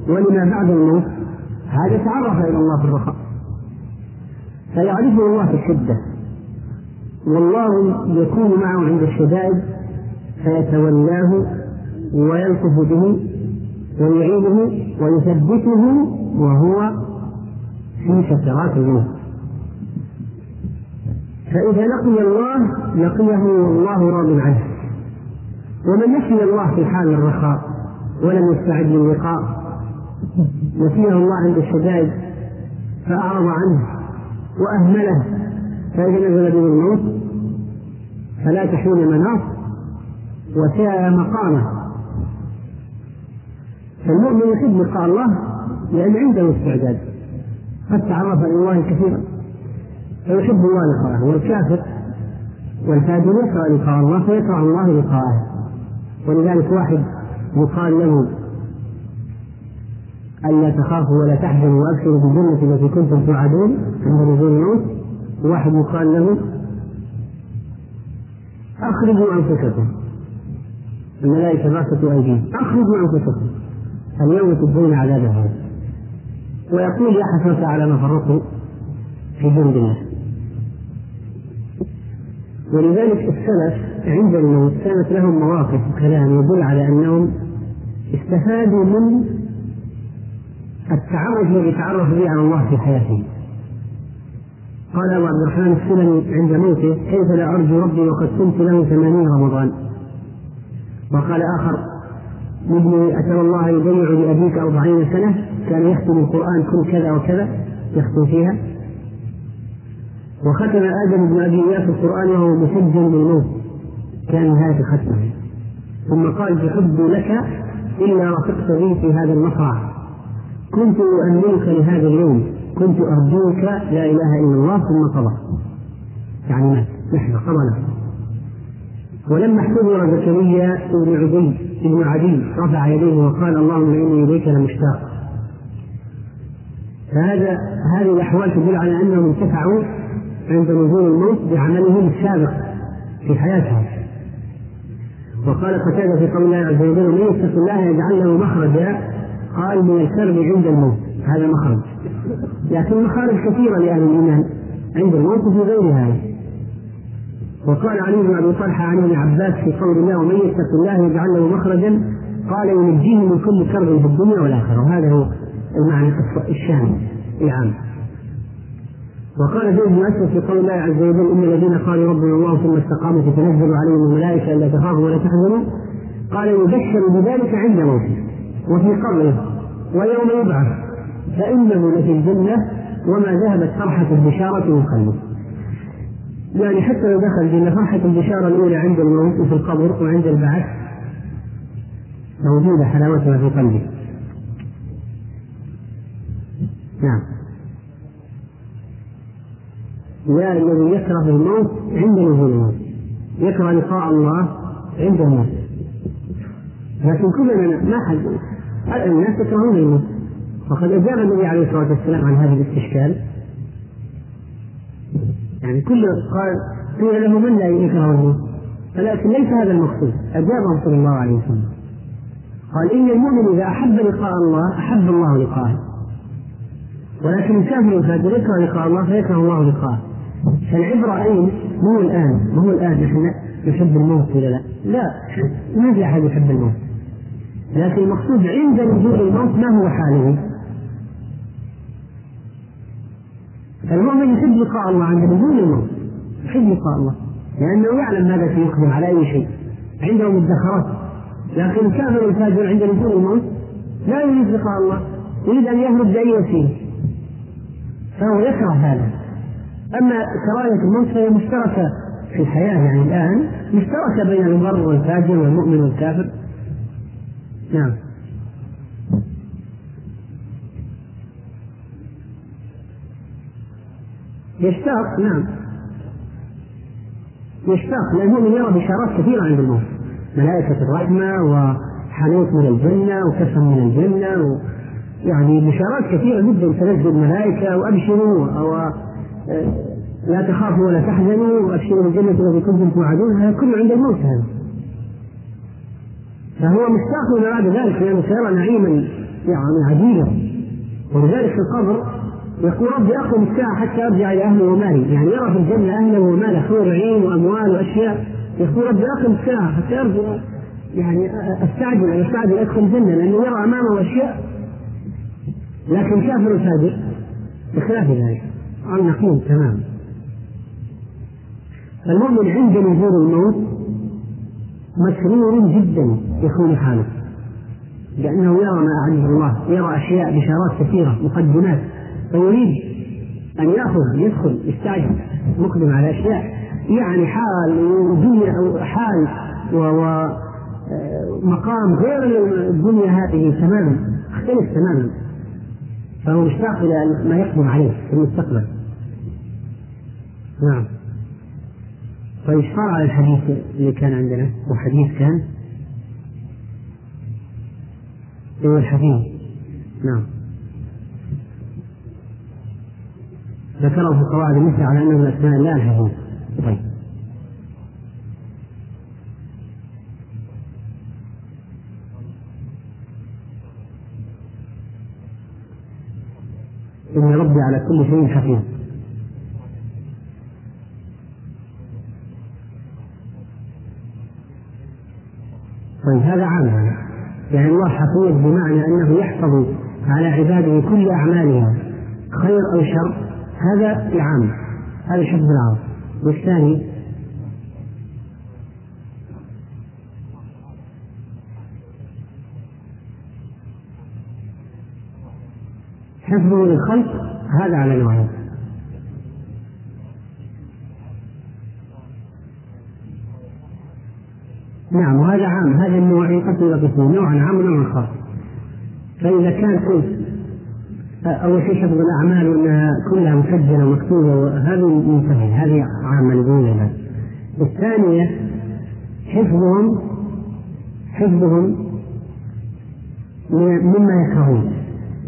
ولما بعد الموت هذا تعرف إلى الله في الرخاء. فيعرفه الله في الشدة. والله يكون معه عند الشدائد فيتولاه ويلطف به ويعينه ويثبته وهو في سكرات الموت فإذا لقي الله لقيه والله راض عنه. ومن نسي الله في حال الرخاء ولم يستعد للقاء نسيه الله عند الشدائد فأعرض عنه وأهمله. فإذا نزل به الموت فلا تحين مناص وساء مقامه. فالمؤمن يحب لقاء الله لأن عنده استعداد قد تعرف إلى الله كثيرا. فيحب الله لقاءه والكافر والفاجر يكره لقاء الله فيكره الله لقاءه. ولذلك واحد يقال له ألا تخافوا ولا تحزنوا وأبشروا بالجنة التي كنتم توعدون عند نزول الموت. وواحد يقال له أخرجوا أنفسكم. الملائكة باسطوا أيديهم. أخرجوا أنفسكم. اليوم تجزون عذاب هذا. ويقول يا حسرة على ما فرطوا في جند الله ولذلك السلف عند الموت كانت لهم مواقف وكلام يدل على أنهم استفادوا من التعرف الذي تعرف به على الله في حياتهم. قال أبو عبد الرحمن السلمي عند موته كيف لا أرجو ربي وقد كنت له ثمانين رمضان؟ وقال آخر ابني أسأل الله يضيع لأبيك أربعين سنة كان يختم القرآن كل كذا وكذا يختم فيها. وختم آدم بن أبي إياس القرآن وهو مسجل بالموت كان نهاية ختمه. ثم قال بحبي لك إلا رفقت بي في هذا المصرع كنت أؤمنك لهذا اليوم. كنت أرجوك لا إله إلا الله. ثم قضى. يعني مات. نحن قضى ولما احتضر زكريا بن عدي بن عدي رفع يديه وقال اللهم إني إليك لمشتاق. فهذا هذه الأحوال تدل على أنهم انتفعوا عند نزول الموت بعملهم السابق في حياتهم وقال قتادة في قول الله عز وجل من يتق الله يجعل له مخرجا. قال من الكرب عند الموت. هذا مخرج. لكن مخارج كثيرة لأهل الإيمان عند الموت في غير هذا. وقال علي بن أبي طلحة عن ابن عباس في قول الله ومن يتق الله يجعل له مخرجا. قال ينجيه من كل كرب في الدنيا والآخرة. وهذا هو المعنى الشامل العام. وقال بن اسود في قول الله عز وجل إن الذين قالوا ربنا الله ثم استقاموا تتنزل عليهم الملائكة إلا تخافوا ولا تحزنوا. قال يبشر بذلك عند موته وفي قبره ويوم يبعث فإنه لفي الجنة وما ذهبت فرحة البشاره من قلبه. يعني حتى لو دخل الجنه فرحة البشارة الأولى عند الموت وفي القبر وعند البعث موجودة حلاوتها في قلبه. نعم. يا الذي يكره الموت عند نزول الموت يكره لقاء الله عند الموت لكن كلنا ما حد الناس يكرهون الموت. وقد أجاب النبي عليه الصلاة والسلام عن هذا الاستشكال. يعني كل قال قيل له من لا يكره الموت؟ ولكن ليس هذا المقصود. اجابه صلى الله عليه وسلم قال إن المؤمن إذا أحب لقاء الله أحب الله لقاءه. ولكن الكافر الفاجر يكره لقاء الله فيكره الله لقاءه. فالعبرة أين؟ مو الآن؟ مو الآن؟ نحن نحب الموت ولا لا؟ لا. ما في أحد يحب الموت. لكن المقصود عند نزول الموت ما هو حاله؟ المؤمن يحب لقاء الله عند نزول الموت. يحب لقاء الله. لأنه يعلم ماذا سيقدم على أي شيء. عنده مدخرات لكن الكافر الفاجر عند نزول الموت لا يريد لقاء الله. يريد أن يهرب بأي وسيلة. فهو يكره هذا. أما كراهية الموت فهي مشتركة في الحياة يعني الآن مشتركة بين البر والفاجر والمؤمن والكافر. نعم. يشتاق نعم. يشتاق لأن المؤمن يرى بشارات كثيرة عند الموت. ملائكة الرحمة وحنوط من الجنة وكفن من الجنة و يعني بشارات كثيرة جدا تنزل الملائكة وأبشروا أو لا تخافوا ولا تحزنوا وأبشروا بالجنة التي كنتم توعدون هذا كله عند الموت هذا. فهو مشتاق إلى بعد ذلك لأنه سيرى نعيما يعني عجيبا. ولذلك في القبر يقول ربي أقم الساعة حتى أرجع إلى أهلي ومالي. يعني يرى في الجنة اهله وماله حور عين وأموال وأشياء. يقول ربي أقم الساعة حتى أرجع يعني أستعجل أنا أستعجل أدخل الجنة لأنه يرى أمامه أشياء. لكن كافر الفاجر بخلاف ذلك. النقيض تماما المؤمن عند نزول الموت مسرور جدا يكون حاله لأنه يرى ما أعده الله يرى أشياء بشارات كثيرة مقدمات فيريد أن يأخذ يدخل يستعجل مقدم على أشياء يعني حال ودنيا أو حال ومقام غير الدنيا هذه تماما اختلف تماما. فهو مشتاق إلى ما يقدم عليه في المستقبل. نعم. طيب إيش على الحديث اللي كان عندنا؟ وحديث كان؟ هو الحديث نعم. ذكره في قواعد النساء على أنه من اسماء الله الحديث طيب. إن ربي على كل شيء حفيظ. طيب هذا عام هذا. يعني الله حفيظ بمعنى أنه يحفظ على عباده كل اعمالها خير أو شر هذا العام. هذا حفظ العام. والثاني حفظه للخلق هذا على نوعين. نعم وهذا عام. هذا النوع ينقسم إلى قسمين نوع عام ونوع خاص. فإذا كان قلت أول شيء حفظ الأعمال وأنها كلها مسجله ومكتوبة وهذه منتهي هذه عامة نقولها الثانية حفظهم حفظهم مما يكرهون.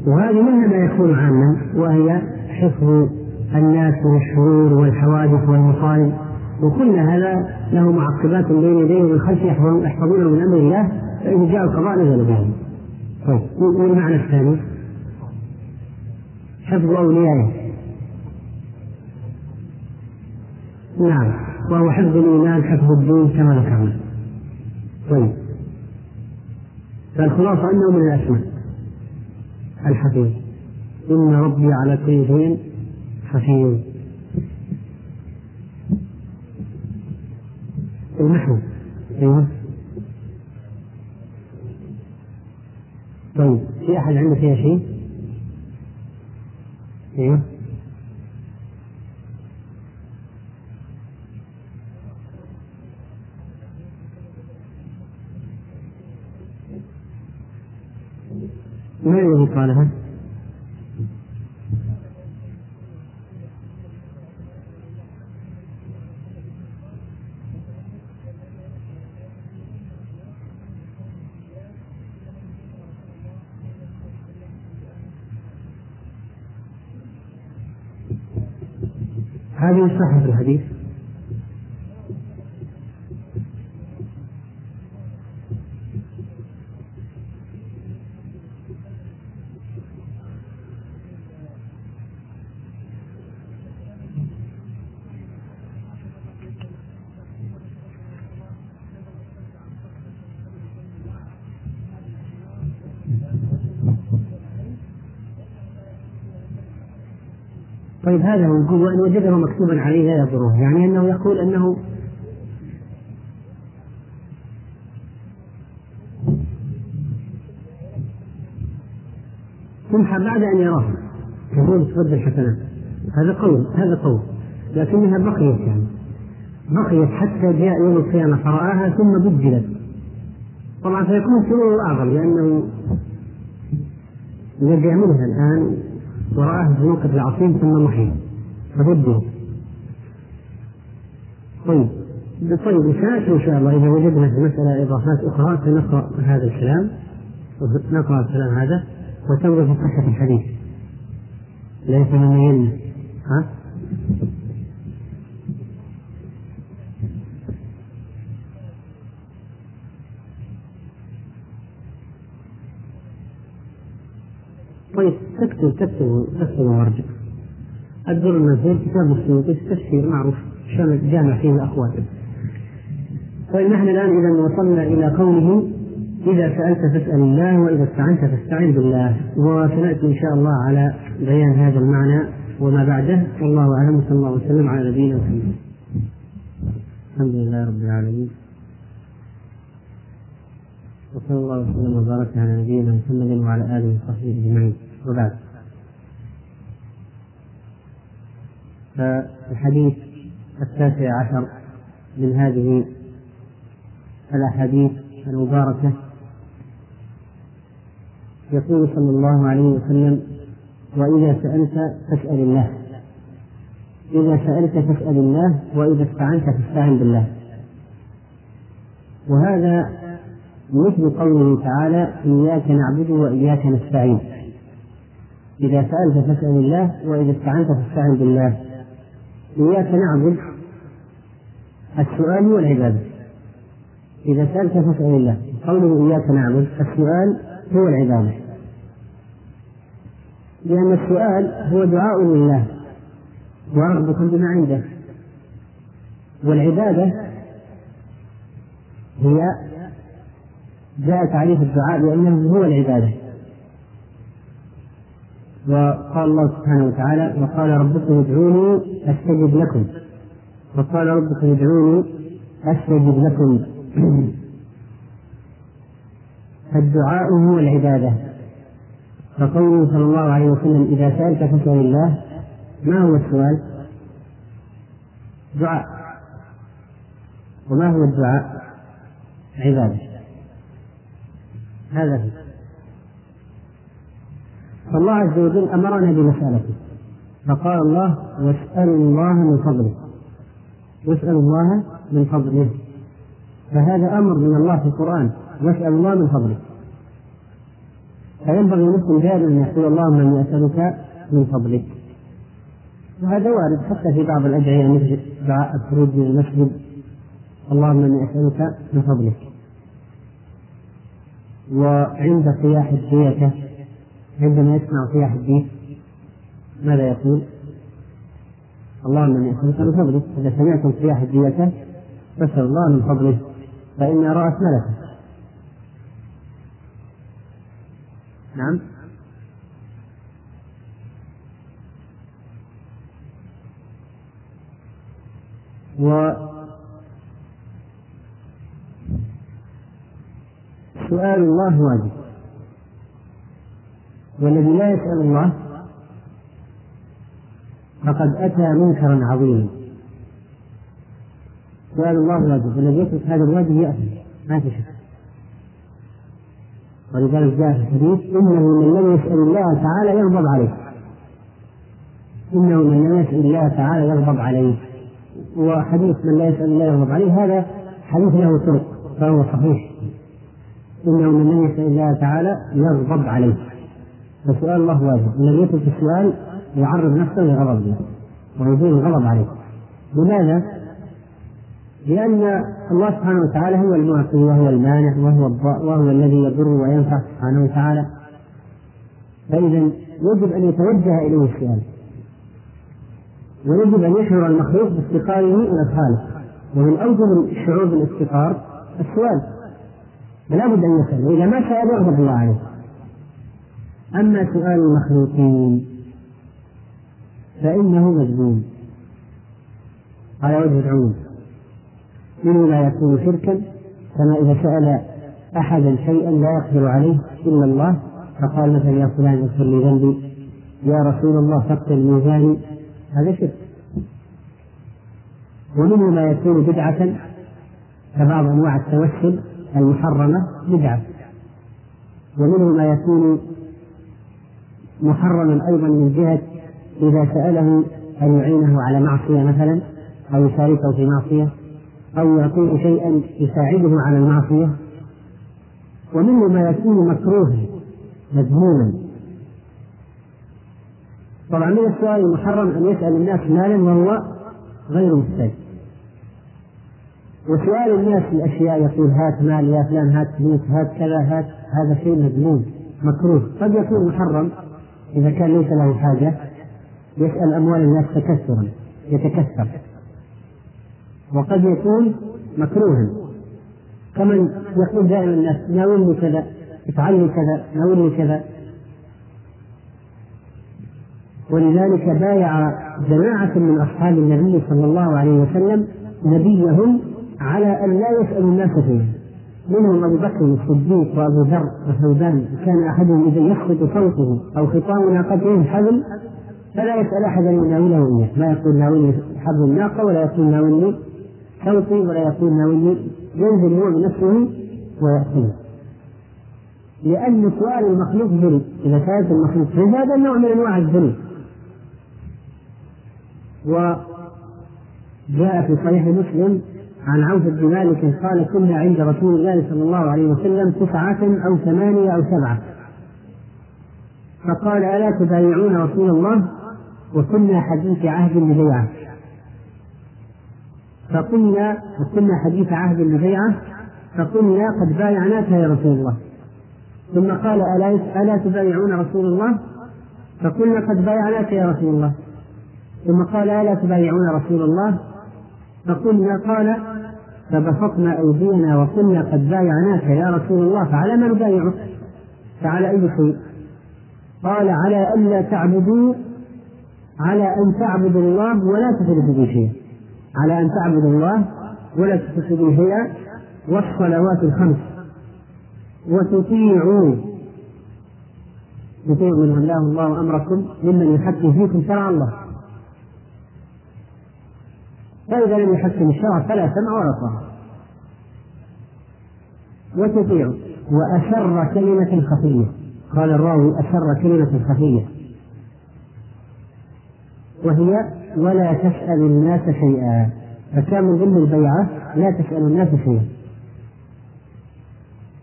وهذه منها ما يكون عاما وهي حفظ الناس من الشرور والحوادث والمصائب. وكل هذا له معقبات بين يديه ومن خلفه يحفظونه من أمر الله فإذا جاء القضاء نزل بهم. طيب. والمعنى الثاني؟ حفظ أوليائه. نعم. وهو حفظ الإيمان حفظ الدين كما ذكرنا. طيب. فالخلاصة أنه من الأسماء. الحفيظ. إن ربي على كل شيء حفيظ. النحو أيوه طيب في أحد عنده فيها شيء؟ أيوه ما الذي قالها؟ هذه صحة الحديث؟ طيب هذا هو يقول وإن وجده مكتوبا عليه لا يضره يعني أنه يقول أنه تمحى بعد أن يراه يقول ترد الحسنات هذا قول هذا قول لكنها بقيت يعني. بقيت حتى جاء يوم القيامة فرآها ثم بدلت. طبعا فيكون سرور أعظم لأنه الذي يعملها الآن ورآه في موقف العصيم ثم محي فبده طيب. طيب نسأل إن شاء الله إذا وجدنا في المسألة إضافات أخرى سنقرأ هذا الكلام. نقرأ الكلام هذا وتنظر في صحة الحديث. ليس مميزنا ها؟ طيب تكتب تكتب تكتب وارجع. الدور المنزول كتاب السيوطي التفسير معروف؟ جامع فيه الاقوال طيب نحن الآن إذا وصلنا إلى قوله إذا سألت فاسأل الله وإذا استعنت فاستعن بالله. وسنأتي إن شاء الله على بيان هذا المعنى وما بعده. والله أعلم صلى الله وسلم على نبينا محمد. الحمد لله رب العالمين. وصلى الله وسلم وبارك على نبينا محمد وعلى آله وصحبه أجمعين. وبعد فالحديث التاسع عشر من هذه الأحاديث المباركة. يقول صلى الله عليه وسلم وإذا سألت فاسأل الله. إذا سألت فاسأل الله وإذا استعنت فاستعن بالله. وهذا مثل قوله تعالى إياك نعبد وإياك نستعين. إذا سألت فاسأل الله وإذا استعنت فاستعن بالله. إياك نعبد السؤال هو العبادة. إذا سألت فاسأل الله. قوله إياك نعبد السؤال هو العبادة. لأن السؤال هو دعاء لله. ورغبة بما عنده. والعبادة هي جاء تعريف الدعاء بأنه هو العبادة. وقال الله سبحانه وتعالى وقال ربكم ادعوني أستجب لكم. وقال ربكم ادعوني أستجب لكم. فالدعاء هو العبادة فقوله صلى الله عليه وسلم إذا سألت فاسأل الله. ما هو السؤال؟ دعاء. وما هو الدعاء؟ عبادة. هذا هو. فالله عز وجل أمرنا بمسألته. فقال الله واسألوا الله من فضله. واسألوا الله من فضله. فهذا أمر من الله في القرآن واسأل الله من فضله. فينبغي المسلم دائما أن يقول اللهم إني أسألك من فضلك. وهذا وارد حتى في بعض الأدعية مثل دعاء الخروج من المسجد اللهم إني أسألك من فضلك. وعند صياح الديكة عندما يسمع صياح الديك ماذا يقول؟ اللهم اني اسالك من فضلك إذا سمعتم صياح الدية فاسال الله من فضله. فإن رأت ملكا نعم. و سؤال الله واجب. والذي لا يسأل الله فقد أتى منكرا عظيما. سؤال الله واجب والذي يترك هذا الواجب يأتي. ما في شك. ولذلك جاء في الحديث إنه من لم يسأل الله تعالى يغضب عليه. إنه من لم يسأل الله تعالى يغضب عليه. وحديث من لا يسأل الله يغضب عليه هذا حديث له طرق فهو صحيح. إنه من لم يسأل الله تعالى يغضب عليه. فسؤال الله واجب. الذي يترك السؤال يعرض نفسه لغضب. الله ويزيل الغضب عليه لماذا؟ لأن الله سبحانه وتعالى هو المعطي وهو المانع وهو وهو الذي يضر وينفع سبحانه وتعالى. فإذا يجب أن يتوجه إليه السؤال. ويجب أن يشعر المخلوق بافتقاره إلى الخالق. ومن أوجب الشعور بالافتقار السؤال. فلا بد أن يسأل. وإذا ما سأل يغضب الله عليه. أما سؤال المخلوقين فإنه مذموم على وجه العموم منه لا يكون شركا كما إذا سأل أحدا شيئا لا يقدر عليه إلا الله فقال مثلا يا فلان اغفر لي ذنبي. يا رسول الله فقد ميزاني هذا شرك. ومنه ما يكون بدعة كبعض أنواع التوسل المحرمة بدعة. ومنه ما يكون محرما أيضا من جهة إذا سأله أن يعينه على معصية مثلا أو يشاركه في معصية أو يعطيه شيئا يساعده على المعصية. ومنه ما يكون مكروها مذموما. طبعا من السؤال المحرم أن يسأل الناس مالا وهو غير مستجد. وسؤال الناس الأشياء يقول هات مال يا فلان هات فلوس هات كذا هات هذا شيء مذموم مكروه. قد يكون محرم إذا كان ليس له حاجة يسأل أموال الناس تكثرا يتكثر. وقد يكون مكروها. كمن يقول دائما الناس ناولني كذا افعل لي كذا ناولني كذا. ولذلك بايع جماعة من أصحاب النبي صلى الله عليه وسلم نبيهم على أن لا يسألوا الناس فيه منهم أبو بكر الصديق وأبو ذر وثوبان كان أحدهم إذا يخفض صوته أو خطام ناقته حبل فلا يسأل أحدا يناوله إياه لا يقول ناولني حبل الناقة ولا يقول ناولني صوتي ولا يقول ناولني ينزل هو بنفسه ويأخذه. لأن سؤال المخلوق ذل إذا سألت المخلوق هذا نوع من أنواع الذل وجاء في صحيح مسلم عن عوف بن مالك قال كنا عند رسول الله صلى الله عليه وسلم تسعة أو ثمانية أو سبعة. فقال ألا تبايعون رسول الله؟ وكنا حديث عهد ببيعة فقلنا وكنا حديث عهد ببيعة فقلنا قد بايعناك يا رسول الله. ثم قال ألا ألا تبايعون رسول الله؟ فقلنا قد بايعناك يا رسول الله. ثم قال ألا تبايعون رسول الله؟ فقلنا قال فبسطنا أيدينا وقلنا قد بايعناك يا رسول الله فعلى ما نبايعك؟ فعلى أي شيء؟ قال على ألا تعبدوا على أن تعبدوا الله ولا تشركوا به شيئا. على أن تعبدوا الله ولا تشركوا به شيئا. والصلوات الخمس. وتطيعوا. تطيعوا من ولاه الله أمركم ممن يحكم فيكم شرع الله. فإذا لم يحكم الشرع فلا سمع ولا طاعة وتطيع وأسر كلمة خفية. قال الراوي أسر كلمة خفية. وهي ولا تسأل الناس شيئا. فكان من ضمن البيعة لا تسأل الناس شيئا.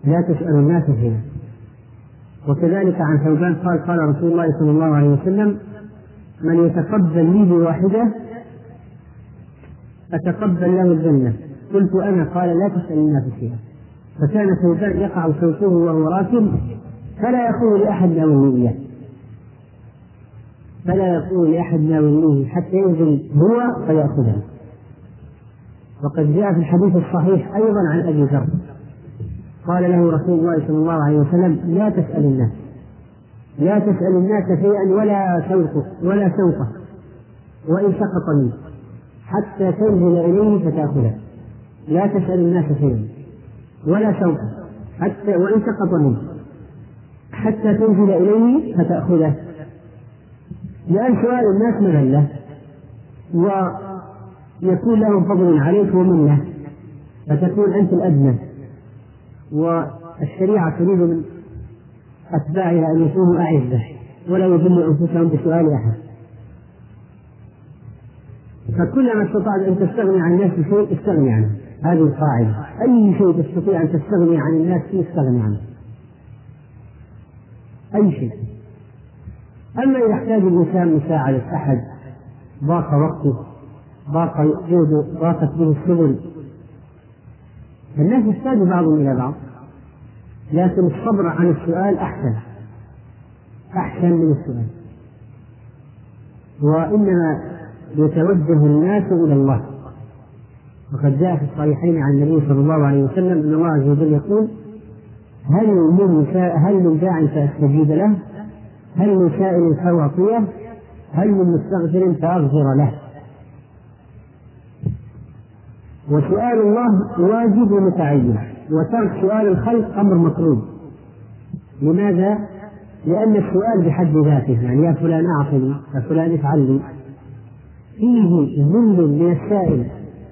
لا تسأل الناس شيئا. وكذلك عن ثوبان قال قال رسول الله صلى الله عليه وسلم من يتقبل لي بواحدة أتقبل له الجنة؟ قلت أنا. قال لا تسأل الناس شيئا فكان ثوبان يقع صوته وهو راكب فلا يقول لأحد إياه فلا يقول لأحد ناولنيه حتى ينزل هو فيأخذها وقد جاء في الحديث الصحيح أيضا عن أبي ذر. قال له رسول الله صلى الله عليه وسلم لا تسأل الناس. لا تسأل الناس شيئا ولا سوقه ولا سوقه وإن سقط منه حتى تنزل إليه فتأخذه لا تسأل الناس شيئا ولا سوقه حتى وإن سقط منه حتى تنزل إليه فتأخذه لأن سؤال الناس مذلة ويكون لهم فضل عليك ومنة فتكون أنت الأدنى. والشريعة تريد من أتباعها أن يكونوا أعزة ولا يذلوا أنفسهم بسؤال أحد. فكلما استطعت أن تستغني عن الناس بشيء استغني عنه. هذه القاعدة. أي شيء تستطيع أن تستغني عن الناس فيه استغني عنه. أي شيء. أما إذا احتاج الإنسان مساعدة أحد ضاق وقته ضاق جهده ضاقت به السبل. الناس يحتاج بعضهم إلى بعض. لكن الصبر عن السؤال أحسن. أحسن من السؤال. وإنما يتوجه الناس إلى الله وقد جاء في الصحيحين عن النبي صلى الله عليه وسلم أن الله عز وجل يقول هل من هل من داع فأستجيب له؟ هل من سائل فأعطيه؟ هل من مستغفر فأغفر له؟ وسؤال الله واجب ومتعين وترك سؤال الخلق أمر مطلوب لماذا؟ لأن السؤال بحد ذاته يعني يا فلان أعطني يا فلان افعل لي فيه ذل من السائل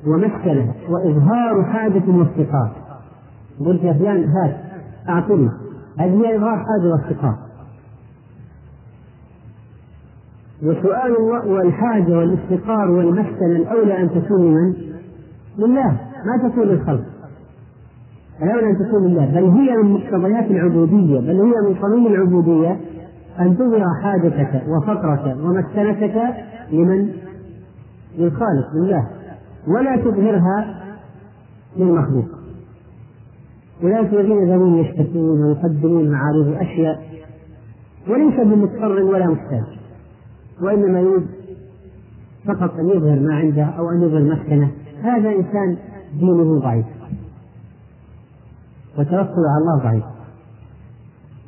ومسكنة وإظهار حاجة وافتقار قلت يا فلان هات أعطني هذه هي إظهار حاجة وافتقار وسؤال الله والحاجة والافتقار والمسكنة الأولى أن تكون لمن؟ لله. ما تكون للخلق الأولى أن تكون لله. بل هي من مقتضيات العبودية. بل هي من قانون العبودية أن تظهر حاجتك وفقرك ومسكنتك لمن؟ للخالق لله ولا تظهرها للمخلوق. أولئك الذين يذهبون يشتكون ويقدمون معارض أشياء وليس بمضطر ولا محتاج وإنما يريد فقط أن يظهر ما عنده أو أن يظهر مسكنه. هذا إنسان دينه ضعيف وتوكل على الله ضعيف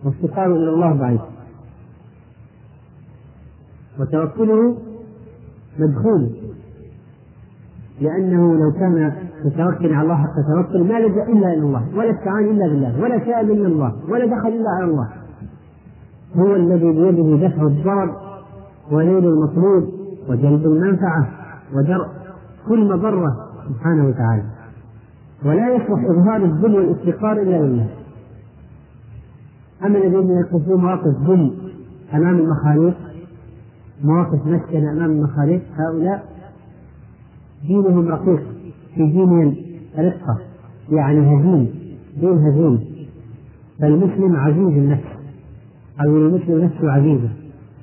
وافتقاره إلى الله ضعيف وتوكله مدخول لأنه لو كان متوكل على الله حق توكل ما لجأ إلا إلى الله ولا استعان إلا بالله ولا سأل إلا الله ولا دخل إلا على الله. هو الذي بيده دفع الضرر ونيل المطلوب وجلب المنفعة ودرء كل مضرة سبحانه وتعالى. ولا يصلح إظهار الذل والافتقار إلا لله. أما الذين يقفون مواقف ذل أمام المخاليق مواقف مسكنة أمام المخاليق هؤلاء دينهم رقيق في دينهم رقة يعني هزيم دين هزيم. فالمسلم عزيز النفس أو المسلم نفسه عزيزة.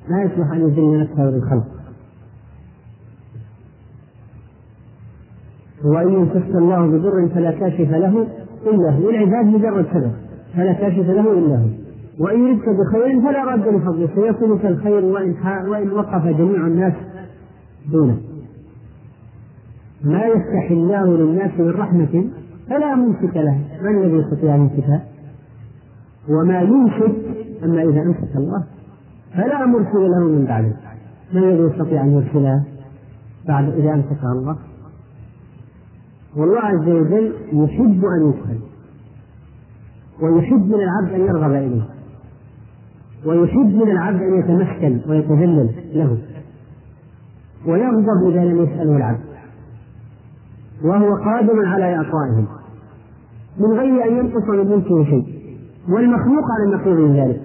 لا يصلح أن يذل نفسه للخلق وإن يمسك الله بضر فلا كاشف له إلا هو. العباد مجرد سبب فلا كاشف له إلا هو. وإن يردك بخير فلا رد لفضله. سيصلك الخير وإن وإن وقف جميع الناس دونه. ما يفتح الله للناس من رحمة فلا ممسك له. من الذي يستطيع أن يمسكها وما يمسك أما إذا أمسك الله فلا مرسل له من بعده. من الذي يستطيع أن يرسلها بعد إذا أمسكها الله؟ والله عز وجل يحب أن يسأل ويحب من العبد أن يرغب إليه ويحب من العبد أن يتمكن ويتذلل له ويغضب إذا لم يسأله العبد. وهو قادر على إعطائهم من غير أن ينقص من ملكه شيء. والمخلوق على النقيض من ذلك.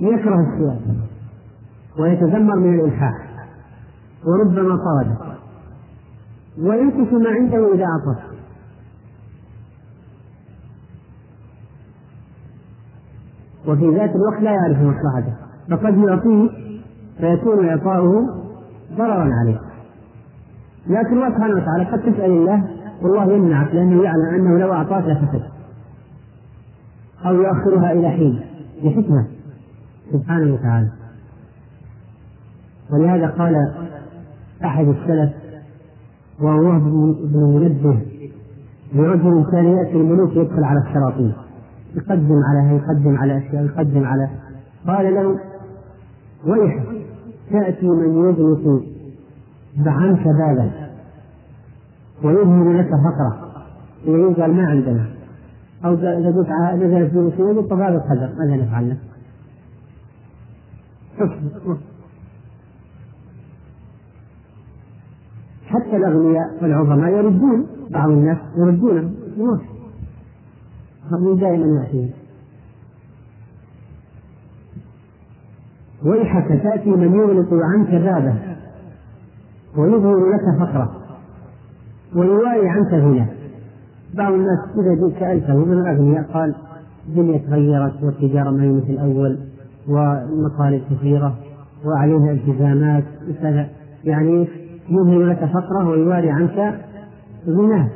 يكره السؤال ويتذمر من الإلحاح. وربما طرده وينقص ما عنده إذا أعطى وفي ذات الوقت لا يعرف مصلحته. فقد يعطيه فيكون إعطاؤه ضررا عليه. لكن الله سبحانه وتعالى قد تسأل الله والله يمنعك لأنه يعلم أنه لو أعطاك لفسد أو يؤخرها إلى حين. بحكمة سبحانه وتعالى. ولهذا قال أحد السلف وهو بن منبه لرجل كان يأتي الملوك يدخل على السلاطين يقدم على يقدم على أشياء يقدم على. قال له ويحك تأتي من يغلق عنك بابا ويظهر لك فقرة. إذا قال ما عندنا. أو إذا قلت نزلت في مصيبة طب هذا القدر ماذا نفعل له؟ حتى الأغنياء والعظماء يردون بعض الناس يردونه يموت هذا دائما يأتيهم ويحك تأتي من يغلق عنك بابه. ويظهر لك فقرة. ويواري عنك غنى بعض الناس إذا سألته من الأغنياء قال الدنيا تغيرت والتجارة ما هي مثل الأول والمطالب كثيرة وعليها التزامات يعني يظهر لك فقرة ويواري عنك غناه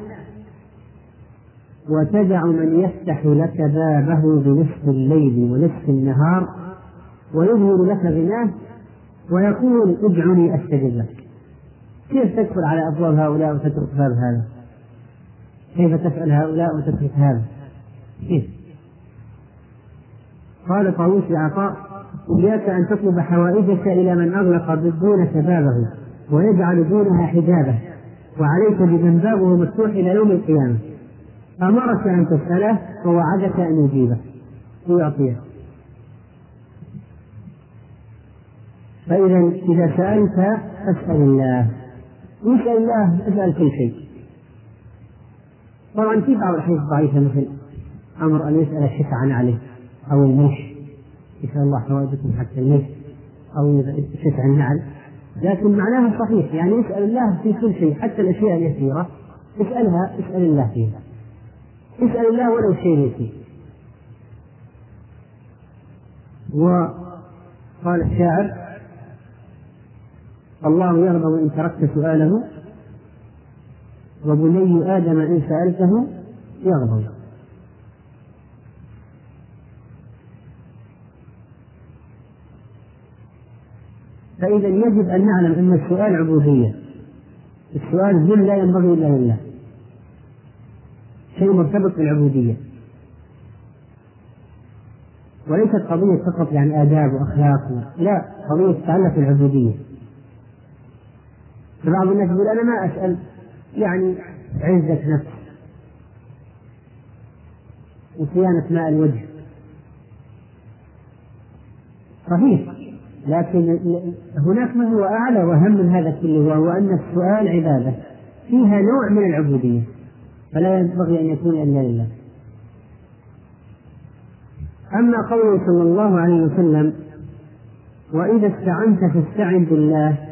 وتدع من يفتح لك بابه بنصف الليل ونصف النهار ويظهر لك غناه ويقول ادعني أستجب لك. كيف تدخل على أبواب هؤلاء وتترك باب هذا؟ كيف تسال هؤلاء وتترك هذا؟ كيف؟ قال طاووس لعطاء إياك أن تطلب حوائجك إلى من أغلق دونك بابه ويجعل دونها حجابه وعليك بمن بابه مفتوح إلى يوم القيامة أمرك أن تسأله ووعدك أن يجيبك ويعطيك فإذا إذا سألت فاسأل الله واسأل الله أسأل كل شيء. طبعا في بعض الأحاديث ضعيفة مثل أمر أن يسأل الشفع عن عليه أو الملح يسأل الله حوائجكم حتى الملح أو شفع النعل. لكن معناها صحيح يعني اسأل الله في كل شيء حتى الأشياء اليسيرة اسألها اسأل الله فيها. اسأل الله ولو شيء يسير. وقال الشاعر الله يغضب إن تركت سؤاله وبني آدم إن سألته يغضب فإذا يجب أن نعلم أن السؤال عبودية. السؤال ذل لا ينبغي إلا لله؟ شيء مرتبط بالعبودية. وليست قضية فقط يعني آداب وأخلاق لا قضية تتعلق بالعبودية. فبعض الناس يقول أنا ما أسأل. يعني عزة نفس. وصيانة ماء الوجه. صحيح. لكن هناك ما هو أعلى وأهم من هذا كله وهو أن السؤال عبادة. فيها نوع من العبودية. فلا ينبغي أن يكون إلا لله. أما قوله صلى الله عليه وسلم وإذا استعنت فاستعن بالله.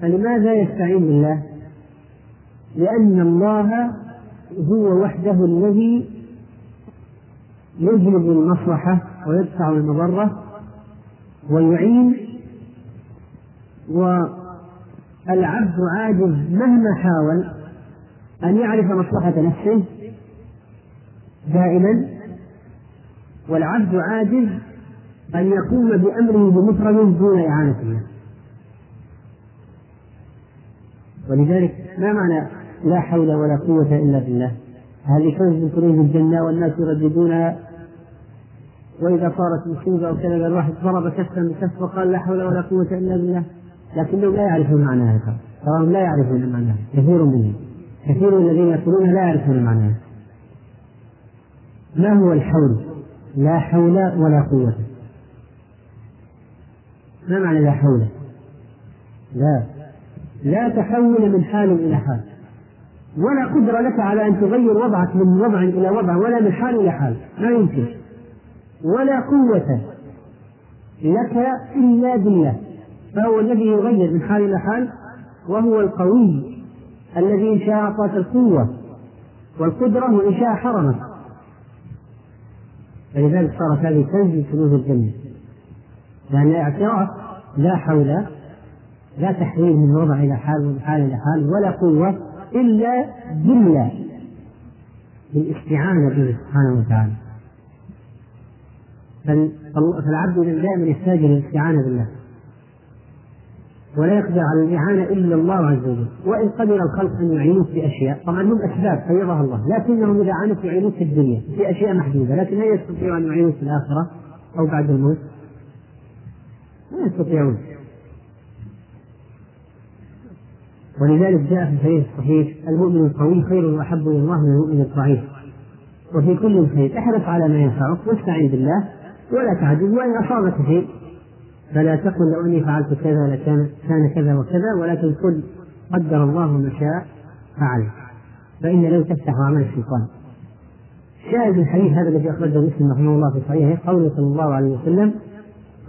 فلماذا يستعين بالله؟ لأن الله هو وحده الذي يجلب المصلحة ويدفع المضرة ويعين والعبد عاجز مهما حاول أن يعرف مصلحة نفسه دائما والعبد عاجز أن يقوم بأمره بمفرد دون إعانة الله ولذلك ما معنى لا حول ولا قوة إلا بالله؟ هذه كنز من كنوز الجنة والناس يرددونها؟ وإذا صارت مصيبة أو كذا الواحد ضرب كفا بكف وقال لا حول ولا قوة إلا بالله لكنهم لا يعرفون معناها تراهم لا يعرفون معناها كثير منهم كثير من الذين يقولون لا يعرفون معناها ما هو الحول؟ لا حول ولا قوة. ما معنى لا حول؟ لا. لا تحول من حال إلى حال. ولا قدرة لك على أن تغير وضعك من وضع إلى وضع ولا من حال إلى حال. ما يمكن. ولا قوة لك إلا بالله. فهو الذي يغير من حال إلى حال وهو القوي الذي إن شاء أعطاك القوة والقدرة وإن شاء حرمك. فلذلك صارت هذه كنز كنوز الجنة. لأن اعتراف لا حول لا تحويل من وضع إلى حال ومن حال إلى حال ولا قوة إلا بالله. بالاستعانة به سبحانه وتعالى. فالعبد دائما يحتاج إلى الاستعانة بالله. ولا يقدر على الإعانة إلا الله عز وجل. وإن قدر الخلق أن يعينوك بأشياء طبعا هم أسباب خيرها الله. لكنهم إذا عانوك يعينوك في الدنيا في أشياء محدودة لكن لا يستطيعوا أن يعينوك في الآخرة أو بعد الموت. لا يستطيعون. ولذلك جاء في الحديث الصحيح المؤمن القوي خير وأحب إلى الله من المؤمن الضعيف. وفي كل خير احرص على ما ينفعك واستعن بالله ولا تعجز وإن أصابك شيء فلا تقل لو أني فعلت كذا لكان كان كذا وكذا ولكن قل قدر الله ما شاء فعل. فإن لو تفتح عمل الشيطان. شاهد الحديث هذا الذي أخرجه مسلم رحمه الله في صحيحه قوله صلى الله عليه وسلم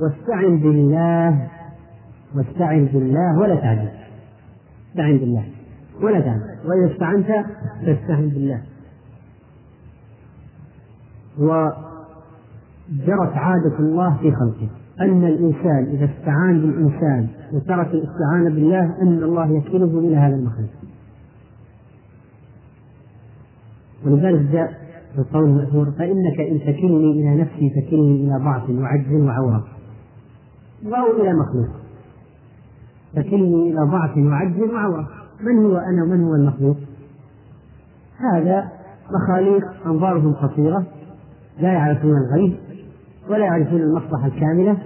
واستعن بالله واستعن بالله ولا تعجز. استعن بالله. ولا تعجز وإذا استعنت فاستعن بالله. وجرت عادة الله في خلقه. أن الإنسان إذا استعان بالإنسان وترك الاستعانة بالله أن الله يكله إلى هذا المخلوق. ولذلك جاء في القول المأثور فإنك إن تكلني إلى نفسي تكلني إلى ضعف وعجز وعورة. أو إلى مخلوق. تكلني إلى ضعف وعجز وعورة. من هو أنا ومن هو المخلوق؟ هذا مخاليق أنظارهم قصيرة لا يعرفون الغيب ولا يعرفون المصلحة الكاملة.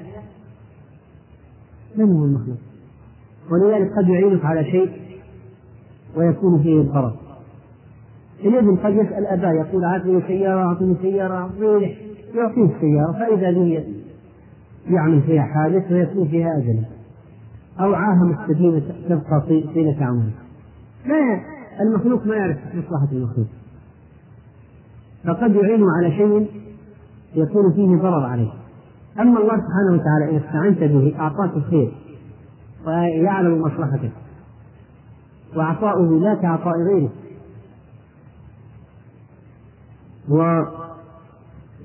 من هو المخلوق؟ ولذلك قد يعينك على شيء ويكون فيه الضرر. الابن قد يسأل أباه يقول أعطني سيارة أعطني سيارة أعطني يعطيه السيارة فإذا به يعمل فيها حادث ويكون فيها أجل. أو عاهة مستديمة تبقى طيلة عمره لا المخلوق ما يعرف مصلحة المخلوق. فقد يعين على شيء يكون فيه ضرر عليه. أما الله سبحانه وتعالى إذا استعنت به أعطاك الخير ويعلم مصلحتك. وعطاؤه لا كعطاء غيره.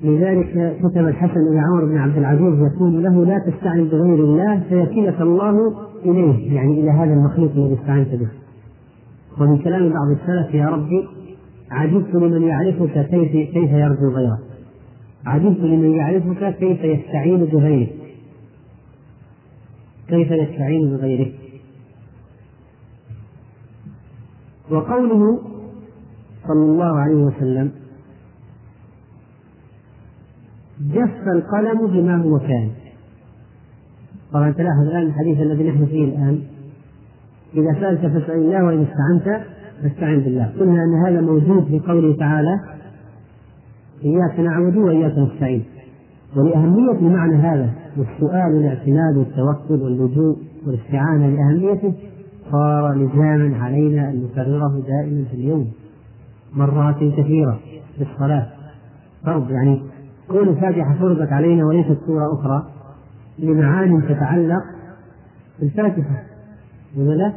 ولذلك كتب الحسن إلى عمر بن عبد العزيز يقول له لا تستعن بغير الله فيكلك الله إليه يعني إلى هذا المخلوق الذي استعنت به. ومن كلام بعض السلف يا ربي عجبت لمن يعرفك كيف كيف يرجو غيره. عجبت لمن يعرفك كيف يستعين بغيره. كيف يستعين بغيره؟ وقوله صلى الله عليه وسلم جف القلم بما هو كان. طبعا تلاحظ الآن الحديث الذي نحن فيه الآن. إذا سألت فاسأل الله وإن استعنت فاستعن بالله. قلنا أن هذا موجود في قوله تعالى إياك نعبد وإياك نستعين. ولأهمية معنى هذا والسؤال والاعتماد والتوكل واللجوء والاستعانة لأهميته صار لزاما علينا أن نكرره دائما في اليوم. مرات كثيرة في الصلاة. فرض يعني كون الفاتحة فرضت علينا وليست سورة أخرى لمعان تتعلق بالفاتحة ولا لا؟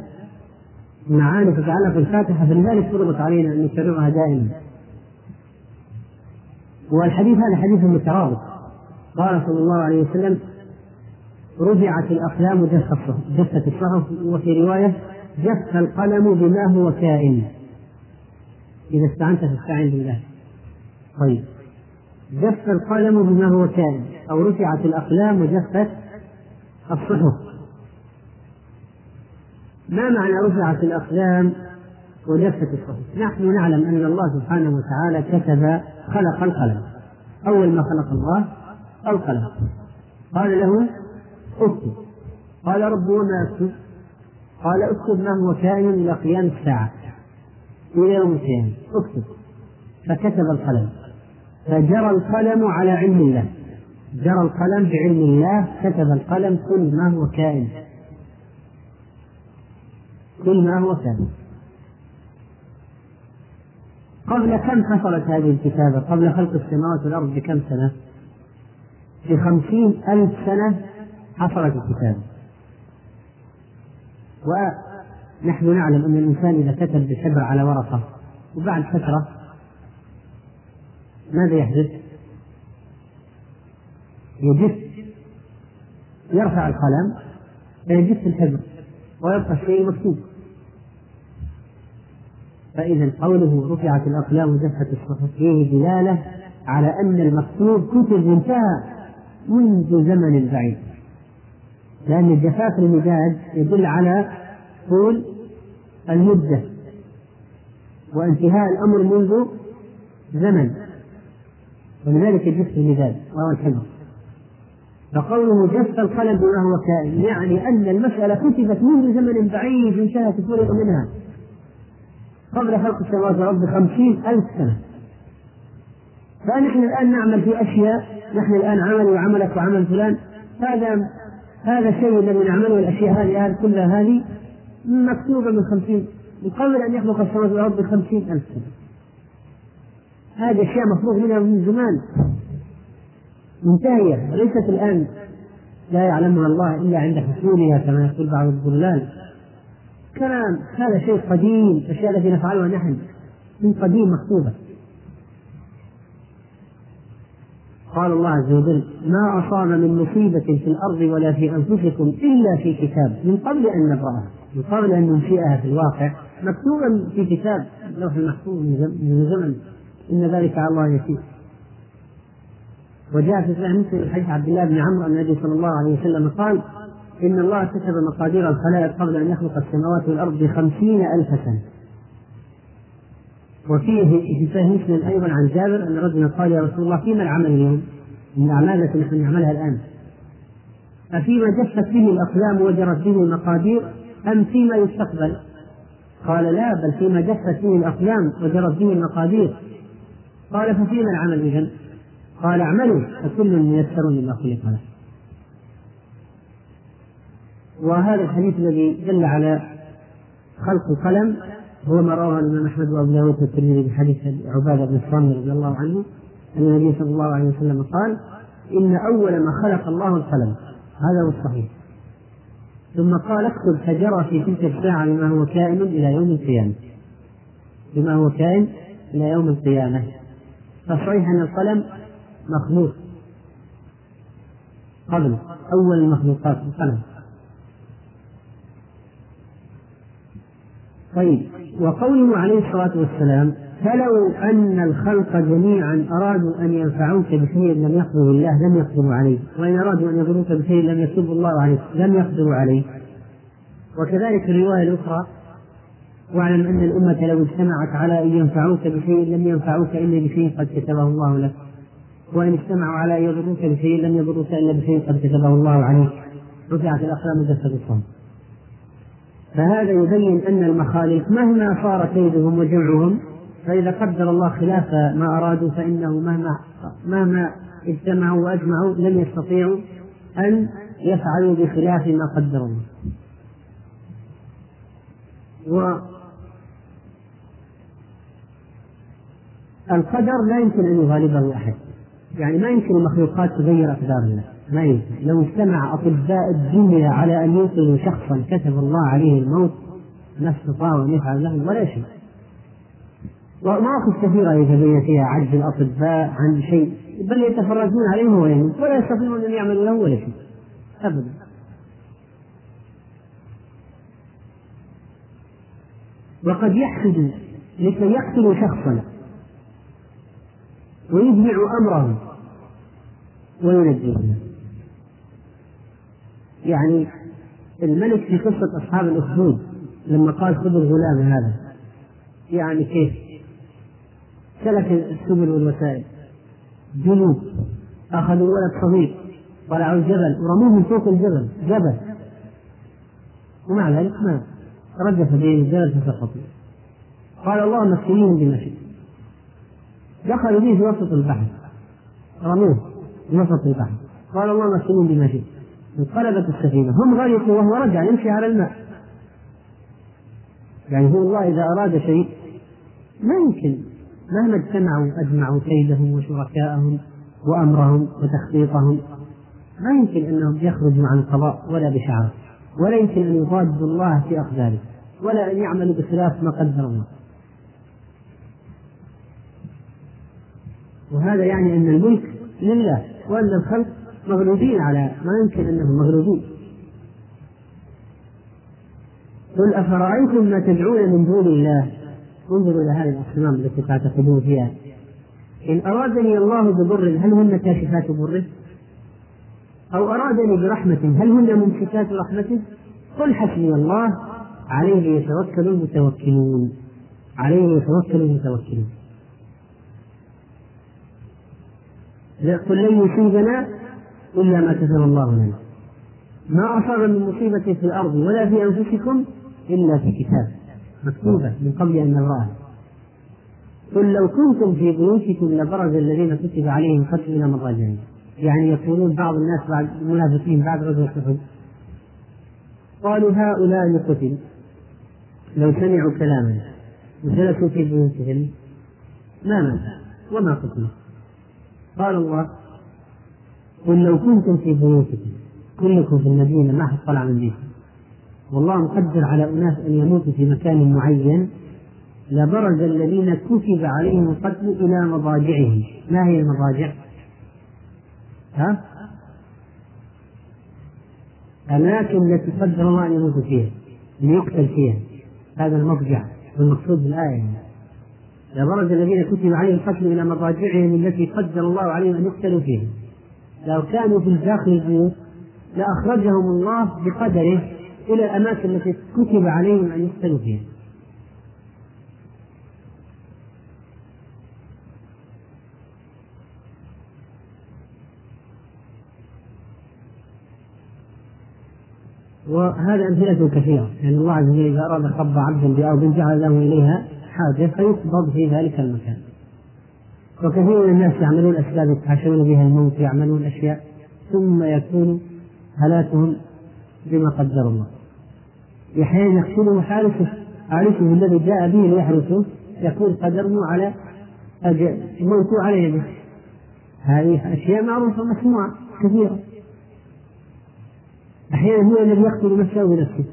معاني تتعلق بالفاتحة فلذلك فرضت علينا أن نكررها دائما. والحديث هذا حديث مترابط قال صلى الله عليه وسلم رفعت الأقلام جفت الصحف وفي رواية جف القلم بما هو كائن. إذا استعنت فاستعن بالله. طيب. جف القلم بما هو كائن أو رفعت الأقلام وجفت الصحف. ما معنى رفعت الأقلام وجفت الصحف؟ نحن نعلم أن الله سبحانه وتعالى كتب خلق القلم. أول ما خلق الله القلم. قال له أكتب. قال رب وما أكتب؟ قال اكتب ما هو كائن إلى قيام الساعة. إلى يوم القيامة اكتب. فكتب القلم. فجرى القلم على علم الله. جرى القلم بعلم الله كتب القلم كل ما هو كائن. كل ما هو كائن. قبل كم حصلت هذه الكتابة؟ قبل خلق السماوات والأرض بكم سنة؟ في خمسين ألف سنة حصلت الكتابة. ونحن نعلم أن الإنسان إذا كتب بحبر على ورقة وبعد فترة ماذا يحدث؟ يجف. يرفع القلم فيجف الحبر ويبقى الشيء مكتوب فإذا قوله رفعت الأقلام وجفت الصحف فيه دلالة على أن المكتوب كتب انتهى منذ زمن بعيد لأن جفاف المداد يدل على طول المدة وانتهاء الأمر منذ زمن. ولذلك جف المداد وهو الحمر فقوله جف القلم بما هو كائن يعني أن المسألة كتبت منذ زمن بعيد انتهت فرغ منها. قبل خلق السماوات والأرض بخمسين ألف سنة. فنحن الآن نعمل في أشياء نحن الآن عملي وعملك وعمل فلان. هذا هذا الشيء الذي نعمله الأشياء هذه كلها هذه مكتوبة من خمسين من قبل أن يخلق السماوات والأرض بخمسين ألف سنة. هذه أشياء مفروغ منها من زمان. منتهية ليست الآن. لا يعلمها الله إلا عند حصولها كما يقول بعض الضلال. كلام هذا شيء قديم الأشياء التي نفعلها نحن. من قديم مكتوبة. قال الله عز وجل ما أصاب من مصيبة في الأرض ولا في أنفسكم إلا في كتاب. من قبل أن نبرأها من قبل أن ننشئها في الواقع مكتوبا في كتاب اللوح المحفوظ من زمن. إن ذلك على الله يسير وجاء في صحيح مسلم حديث عبد الله بن عمرو أن النبي صلى الله عليه وسلم قال إن الله كتب مقادير الخلائق قبل أن يخلق السماوات والأرض بخمسين ألف سنة وفيه في صحيح مسلم أيضا عن جابر أن رجلا قال يا رسول الله فيما العمل اليوم؟ من الأعمال التي نحن نعملها الآن أفيما جفت به الأقلام وجرت به المقادير أم فيما يستقبل؟ قال لا بل فيما جفت به الأقلام وجرت به المقادير قال ففيما العمل إذن؟ قال اعملوا فكل ميسر لما خلق له. وهذا الحديث الذي دل على خلق القلم هو ما رواه الإمام أحمد وأبو داود والترمذي بحديث عبادة بن الصامت رضي الله عنه. أن النبي صلى الله عليه وسلم قال إن أول ما خلق الله القلم. هذا هو الصحيح. ثم قال اكتب فجرى في تلك الساعة بما هو كائن إلى يوم القيامة. بما هو كائن إلى يوم القيامة. فصحيح أن القلم مخلوق. قبل أول المخلوقات القلم. طيب وقوله عليه الصلاة والسلام فلو أن الخلق جميعا أرادوا أن ينفعوك بشيء لم يقدروا الله لم يقدروا عليه. وإن أرادوا أن يضروك بشيء لم يكتب الله عليه لم يقدروا عليه. وكذلك الرواية الأخرى واعلم أن الأمة لو اجتمعت على أن ينفعوك بشيء لم ينفعوك إلا بشيء قد كتبه الله لك. وإن اجتمعوا على أن يضروك بشيء لم يضروك إلا بشيء قد كتبه الله عليك. رفعت الأقلام وجفت الصوم فهذا يبين أن المخاليق مهما صار كيدهم وجمعهم فإذا قدر الله خلاف ما أرادوا فإنه مهما مهما اجتمعوا وأجمعوا لم يستطيعوا أن يفعلوا بخلاف ما قدر الله والقدر لا يمكن أن يغالبه أحد. يعني ما يمكن المخلوقات تغير أقدار الله. ما يمكن. لو اجتمع أطباء الدنيا على أن ينقذوا شخصا كتب الله عليه الموت ما استطاعوا أن يفعل له ولا شيء. ومواقف كثيرة يتبين فيها عجز الأطباء عن شيء بل يتفرجون عليه ولا يموت ولا يستطيعون أن يعملوا له ولا شيء. أبدا. وقد يحسد لكي يقتلوا شخصا. ويجمع أمره وينجيه يعني الملك في قصة أصحاب الأخدود لما قال خذوا الغلام هذا يعني كيف؟ سلك السبل والوسائل. جنود أخذوا ولد صغير طلعوا الجبل ورموه من فوق الجبل جبل. ومع ذلك ما رجف بين الجبل فسقطوا قال اللهم اكفنيهم بما شئت دخلوا به في وسط البحر. رموه في وسط البحر. قال اللهم اكفنيهم بما شئت انقلبت السفينة. هم غرقوا وهو رجع يمشي على الماء. يعني هو الله إذا أراد شيء ما يمكن. مهما اجتمعوا أجمعوا كيدهم وشركاءهم وأمرهم وتخطيطهم ما يمكن أنهم يخرجوا عن القضاء ولا بشعر ولا يمكن أن يضادوا الله في أقداره ولا أن يعملوا بخلاف ما قدر الله وهذا يعني أن الملك لله وأن الخلق مغلوبين على ما يمكن أنهم مغلوبين قل أفرأيتم ما تدعون من دون الله؟ انظروا إلى هذه الاصنام التي تعتقدون فيها. إن أرادني الله بضر هل هن كاشفات ضره؟ أو أرادني برحمة هل هن ممسكات رحمته؟ قل حسبي الله عليه يتوكل المتوكلون. عليه يتوكل المتوكلون. قل لن يصيبنا إلا ما كتب الله لنا. ما أصاب من مصيبة في الأرض ولا في أنفسكم إلا في كتاب مكتوبة من قبل أن نراها قل لو كنتم في بيوتكم لبرز الذين كتب عليهم القتل إلى مضاجعهم. يعني يقولون بعض الناس بعد المنافقين بعد غزوة أحد. قالوا هؤلاء قتل لو سمعوا كلاما وجلسوا في بيوتهم ما مات وما قتلوا قال الله قل لو كنتم في بيوتكم كلكم في المدينة ما حد طلع من بيتكم والله مقدر على أناس أن يموتوا في مكان معين لبرز الذين كتب عليهم القتل إلى مضاجعهم ما هي المضاجع؟ ها؟ الأماكن التي قدر الله أن يموت فيها ليقتل فيها هذا المضجع والمقصود بالآية لبرز الذين كتب عليهم القتل إلى مضاجعهم التي قدر الله عليهم أن يقتلوا فيها لو كانوا في داخل البيوت لأخرجهم الله بقدره إلى الأماكن التي كتب عليهم أن يقتلوا فيها. وهذا أمثلة كثيرة. يعني الله عز وجل إذا أراد خب عبدا بأرض جعل له إليها حاجة فيقبض في ذلك المكان. وكثير من الناس يعملون أسباب يتحاشون بها الموت يعملون أشياء ثم يكون هلاكهم بما قدر الله. أحيانا يقتله حارسه حارسه الذي جاء به ليحرسه يكون قدره على موته على يده هذه أشياء معروفة مسموعة كثيرة. أحيانا هو الذي يقتل نفسه بنفسه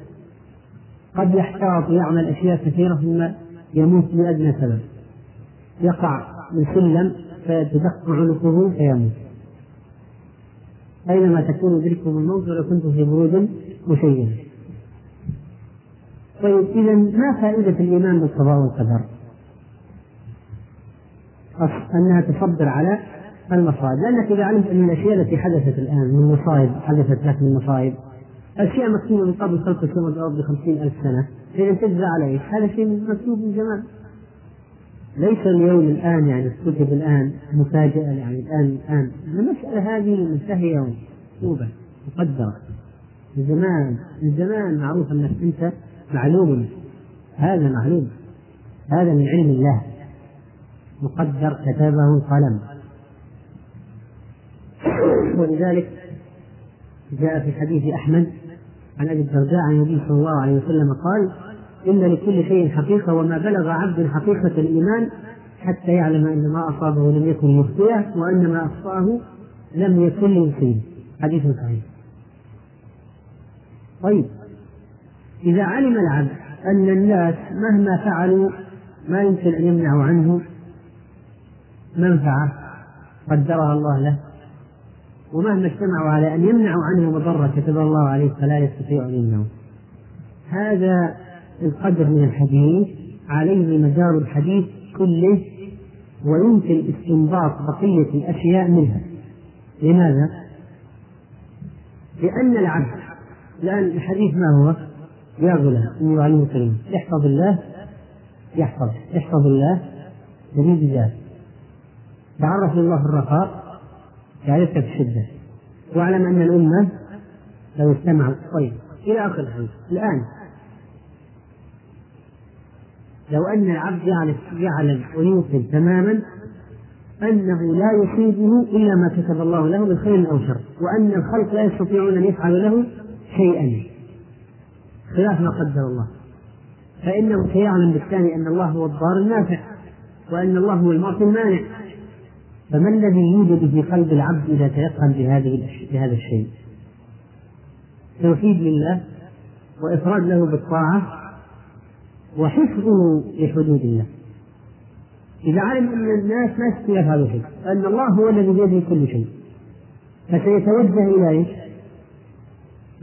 قد يحتاط ويعمل أشياء كثيرة ثم يموت لأدنى سبب. يقع من سلم فيتدق عنقه فيموت. أينما تكون يدرككم الموت ولو كنتم في بروج مشيدة طيب إذا ما فائدة الإيمان بالقضاء والقدر؟ أنها تصبر على المصائب. لأنك إذا علمت أن الأشياء التي حدثت الآن من مصائب حدثت لك من مصائب أشياء مكتوبة من قبل خلق السماوات والأرض بخمسين ألف سنة فإذا تجزى عليه. هذا شيء مكتوب من زمان. ليس اليوم الآن يعني كتب الآن مفاجأة يعني الآن الآن. المسألة هذه منتهية ومكتوبة مقدرة. من زمان من زمان معروف أنك أنت معلوم. هذا معلوم. هذا من علم الله. مقدر كتبه القلم ولذلك جاء في حديث أحمد عن أبي الدرداء عن النبي صلى الله عليه وسلم قال إن لكل شيء حقيقة وما بلغ عبد حقيقة الإيمان حتى يعلم أن ما أصابه لم يكن مخطئا وأن ما أخطأه لم يكن ليصيبه حديث صحيح. طيب إذا علم العبد أن الناس مهما فعلوا ما يمكن أن يمنعوا عنه منفعة قدرها الله له. ومهما اجتمعوا على أن يمنعوا عنه مضرة كتب الله عليه فلا يستطيع يمنعوا هذا القدر من الحديث عليه مدار الحديث كله ويمكن استنباط بقية الأشياء منها. لماذا؟ لأن العبد الآن الحديث ما هو؟ يا غلام عليه الكريم احفظ الله يحفظ احفظ الله يزيد ذلك تعرف الله الرخاء؟ في الشدة واعلم أن الأمة لو اجتمعوا طيب إلى آخر الحديث الآن. لو أن العبد يعرف يعلم ويوقن تماما أنه لا يصيبه إلا ما كتب الله له من خير أو شر وأن الخلق لا يستطيعون أن يفعلوا له شيئا. خلاف ما قدر الله. فإنه سيعلم بالثاني أن الله هو الضار النافع وأن الله هو المعطي المانع. فما الذي يوجد في قلب العبد إذا تيقن بهذه بهذا الشيء؟ توحيد لله وإفراد له بالطاعة وحفظه لحدود الله إذا علم أن الناس ما يستطيع يفعلوا شيء أن الله هو الذي بيده كل شيء فسيتوجه إلى إيش؟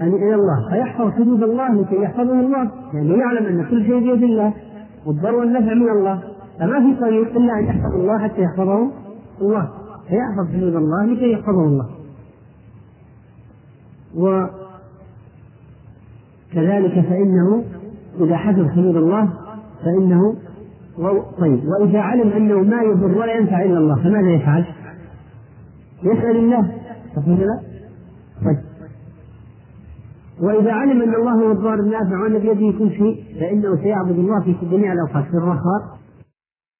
إلى الله فيحفظ حدود الله لكي يحفظه الله يعني يعلم أن كل شيء بيد الله والضر والنفع من الله فما في طريق إلا أن يحفظ الله حتى يحفظه الله. فيحفظ حدود الله لكي يحفظه الله. وكذلك فإنه إذا حفظ حدود الله فإنه طيب. وإذا علم أنه ما يضر ولا ينفع إلا الله فماذا يفعل؟ يسأل الله. صحيح لا؟ طيب. وإذا علم أن الله هو الضار النافع وأن بيده كل شيء فإنه سيعبد الله في جميع الأوقات في الرخاء